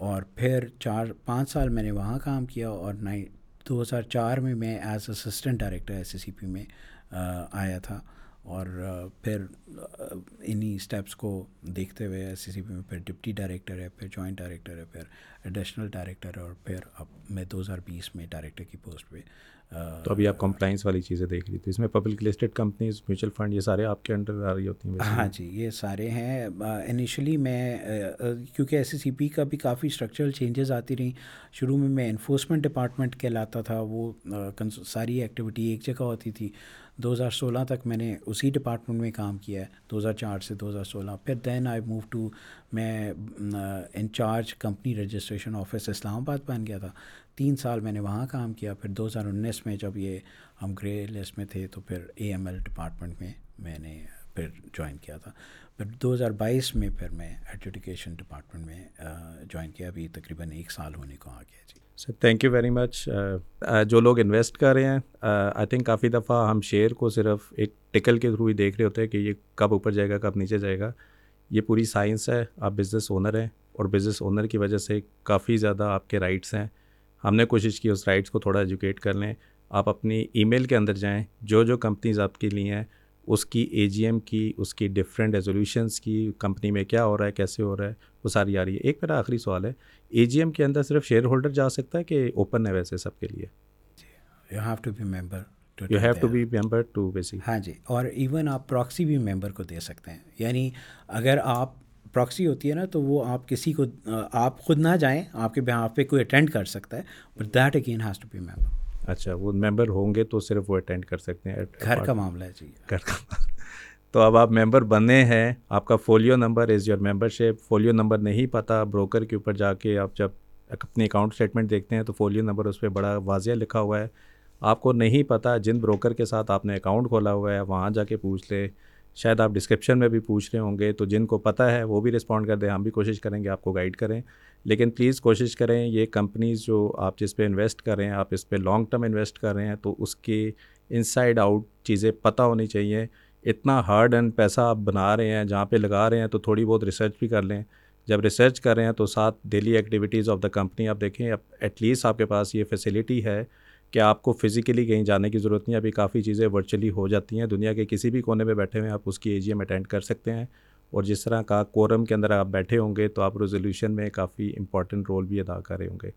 اور پھر چار پانچ سال میں نے وہاں کام کیا اور نائن دو ہزار چار میں میں as assistant director S C C P میں آیا تھا اور پھر انہیں اسٹیپس کو دیکھتے ہوئے ایس سی سی پی میں پھر ڈپٹی ڈائریکٹر ہے پھر جوائنٹ ڈائریکٹر ہے پھر ایڈیشنل ڈائریکٹر ہے اور پھر اب میں دو ہزار بیس میں ڈائریکٹر کی پوسٹ پہ تو ابھی آپ کمپلائنس والی چیزیں دیکھ رہی تھی اس میں public listed companies mutual fund یہ سارے آپ کے انڈر آ رہی ہوتی ہیں ہاں جی یہ سارے ہیں انیشلی میں کیونکہ ایس سی پی کا بھی کافی اسٹرکچرل چینجز آتی رہیں شروع میں میں انفورسمنٹ ڈپارٹمنٹ کہلاتا تھا وہ ساری ایکٹیویٹی ایک جگہ ہوتی تھی دو ہزار سولہ تک میں نے اسی ڈپارٹمنٹ میں کام کیا ہے دو ہزار چار سے دو ہزار سولہ پھر دین آئی موو ٹو میں incharge company registration office Islamabad بن گیا تھا تین سال میں نے وہاں کام کیا پھر دو ہزار انیس میں جب یہ ہم گرے لسٹ میں تھے تو پھر اے ایم ایل ڈپارٹمنٹ میں میں نے پھر جوائن کیا تھا پھر دو ہزار بائیس میں پھر میں ایجوکیشن ڈپارٹمنٹ میں جوائن کیا ابھی تقریباً ایک سال ہونے کو آ گیا جی sir thank you very much جو لوگ انویسٹ کر رہے ہیں آئی تھنک کافی دفعہ ہم شیئر کو صرف ایک ٹکل کے تھرو ہی دیکھ رہے ہوتے ہیں کہ یہ کب اوپر جائے گا کب نیچے جائے گا یہ پوری سائنس ہے آپ بزنس اونر ہیں اور بزنس اونر کی وجہ سے کافی زیادہ آپ کے رائٹس ہیں ہم نے کوشش کی اس رائٹس کو تھوڑا ایجوکیٹ کر لیں آپ اپنی ای میل کے اندر جائیں جو جو کمپنیز آپ کے لیے ہیں اس کی اے جی ایم کی اس کی ڈفرینٹ ریزولیوشنس کی کمپنی میں کیا ہو رہا ہے کیسے ہو رہا ہے وہ ساری آ رہی ہے ایک میرا آخری سوال ہے اے جی ایم کے اندر صرف شیئر ہولڈر جا سکتا ہے کہ اوپن ہے ویسے سب کے لیے ہاں جی اور ایون آپ پراکسی بھی ممبر کو دے سکتے ہیں یعنی اگر آپ پراکسی ہوتی ہے نا تو وہ آپ کسی کو آپ خود نہ جائیں آپ کے بہاف پہ کوئی اٹینڈ کر سکتا ہے but that again has to be member اچھا وہ ممبر ہوں گے تو صرف وہ اٹینڈ کر سکتے ہیں گھر کا معاملہ ہے جی گھر کا معاملہ تو اب آپ ممبر بنے ہیں آپ کا folio number is your membership folio number نہیں پتہ بروکر کے اوپر جا کے آپ جب اپنے اکاؤنٹ اسٹیٹمنٹ دیکھتے ہیں تو فولیو نمبر اس پہ بڑا واضح لکھا ہوا ہے آپ کو نہیں پتا جن بروکر کے ساتھ آپ نے اکاؤنٹ کھولا ہوا ہے وہاں جا کے پوچھ لے شاید آپ ڈسکرپشن میں بھی پوچھ رہے ہوں گے تو جن کو پتہ ہے وہ بھی رسپونڈ کر دیں ہم بھی کوشش کریں گے آپ کو گائیڈ کریں لیکن پلیز کوشش کریں یہ کمپنیز جو آپ جس پہ انویسٹ کر رہے ہیں آپ اس پہ لانگ ٹرم انویسٹ کر رہے ہیں تو اس کی ان سائڈ آؤٹ چیزیں پتہ ہونی چاہیے اتنا ہارڈ اینڈ پیسہ آپ بنا رہے ہیں جہاں پہ لگا رہے ہیں تو تھوڑی بہت ریسرچ بھی کر لیں جب ریسرچ کر رہے ہیں تو ساتھ daily activities of the company آپ دیکھیں ایٹ لیسٹ آپ کے پاس یہ فیسلٹی ہے کہ آپ کو فزیکلی کہیں جانے کی ضرورت نہیں ہے ابھی کافی چیزیں ورچولی ہو جاتی ہیں دنیا کے کسی بھی کونے میں بیٹھے ہوئے آپ اس کی اے جی ایم اٹینڈ کر سکتے ہیں اور جس طرح کا کورم کے اندر آپ بیٹھے ہوں گے تو آپ ریزولیوشن میں کافی امپورٹنٹ رول بھی ادا کر رہے ہوں گے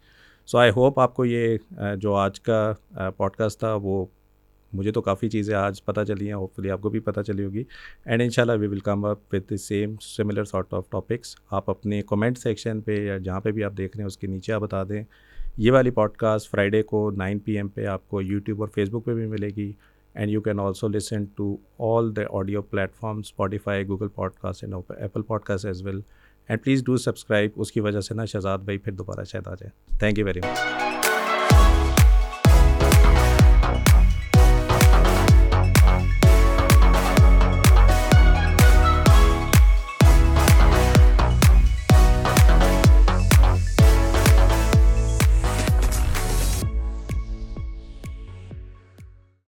سو آئی ہوپ آپ کو یہ جو آج کا پوڈ کاسٹ تھا وہ مجھے تو کافی چیزیں آج پتہ چلی ہیں ہوپ فلی آپ کو بھی پتہ چلی ہوگی اینڈ ان شاء اللہ we welcome up with the same similar sort of topics آپ اپنے کومنٹ سیکشن پہ یا جہاں پہ بھی آپ دیکھ رہے ہیں اس کے نیچے آپ بتا دیں یہ والی پوڈ کاسٹ فرائیڈے کو نائن پی ایم پہ آپ کو یوٹیوب اور فیس بک پہ بھی ملے گی and you can also listen to all the audio platform Spotify Google podcast and Apple podcast as well and please do subscribe اس کی وجہ سے نا شہزاد بھائی پھر دوبارہ شاید آ جائیں تھینک یو ویری مچ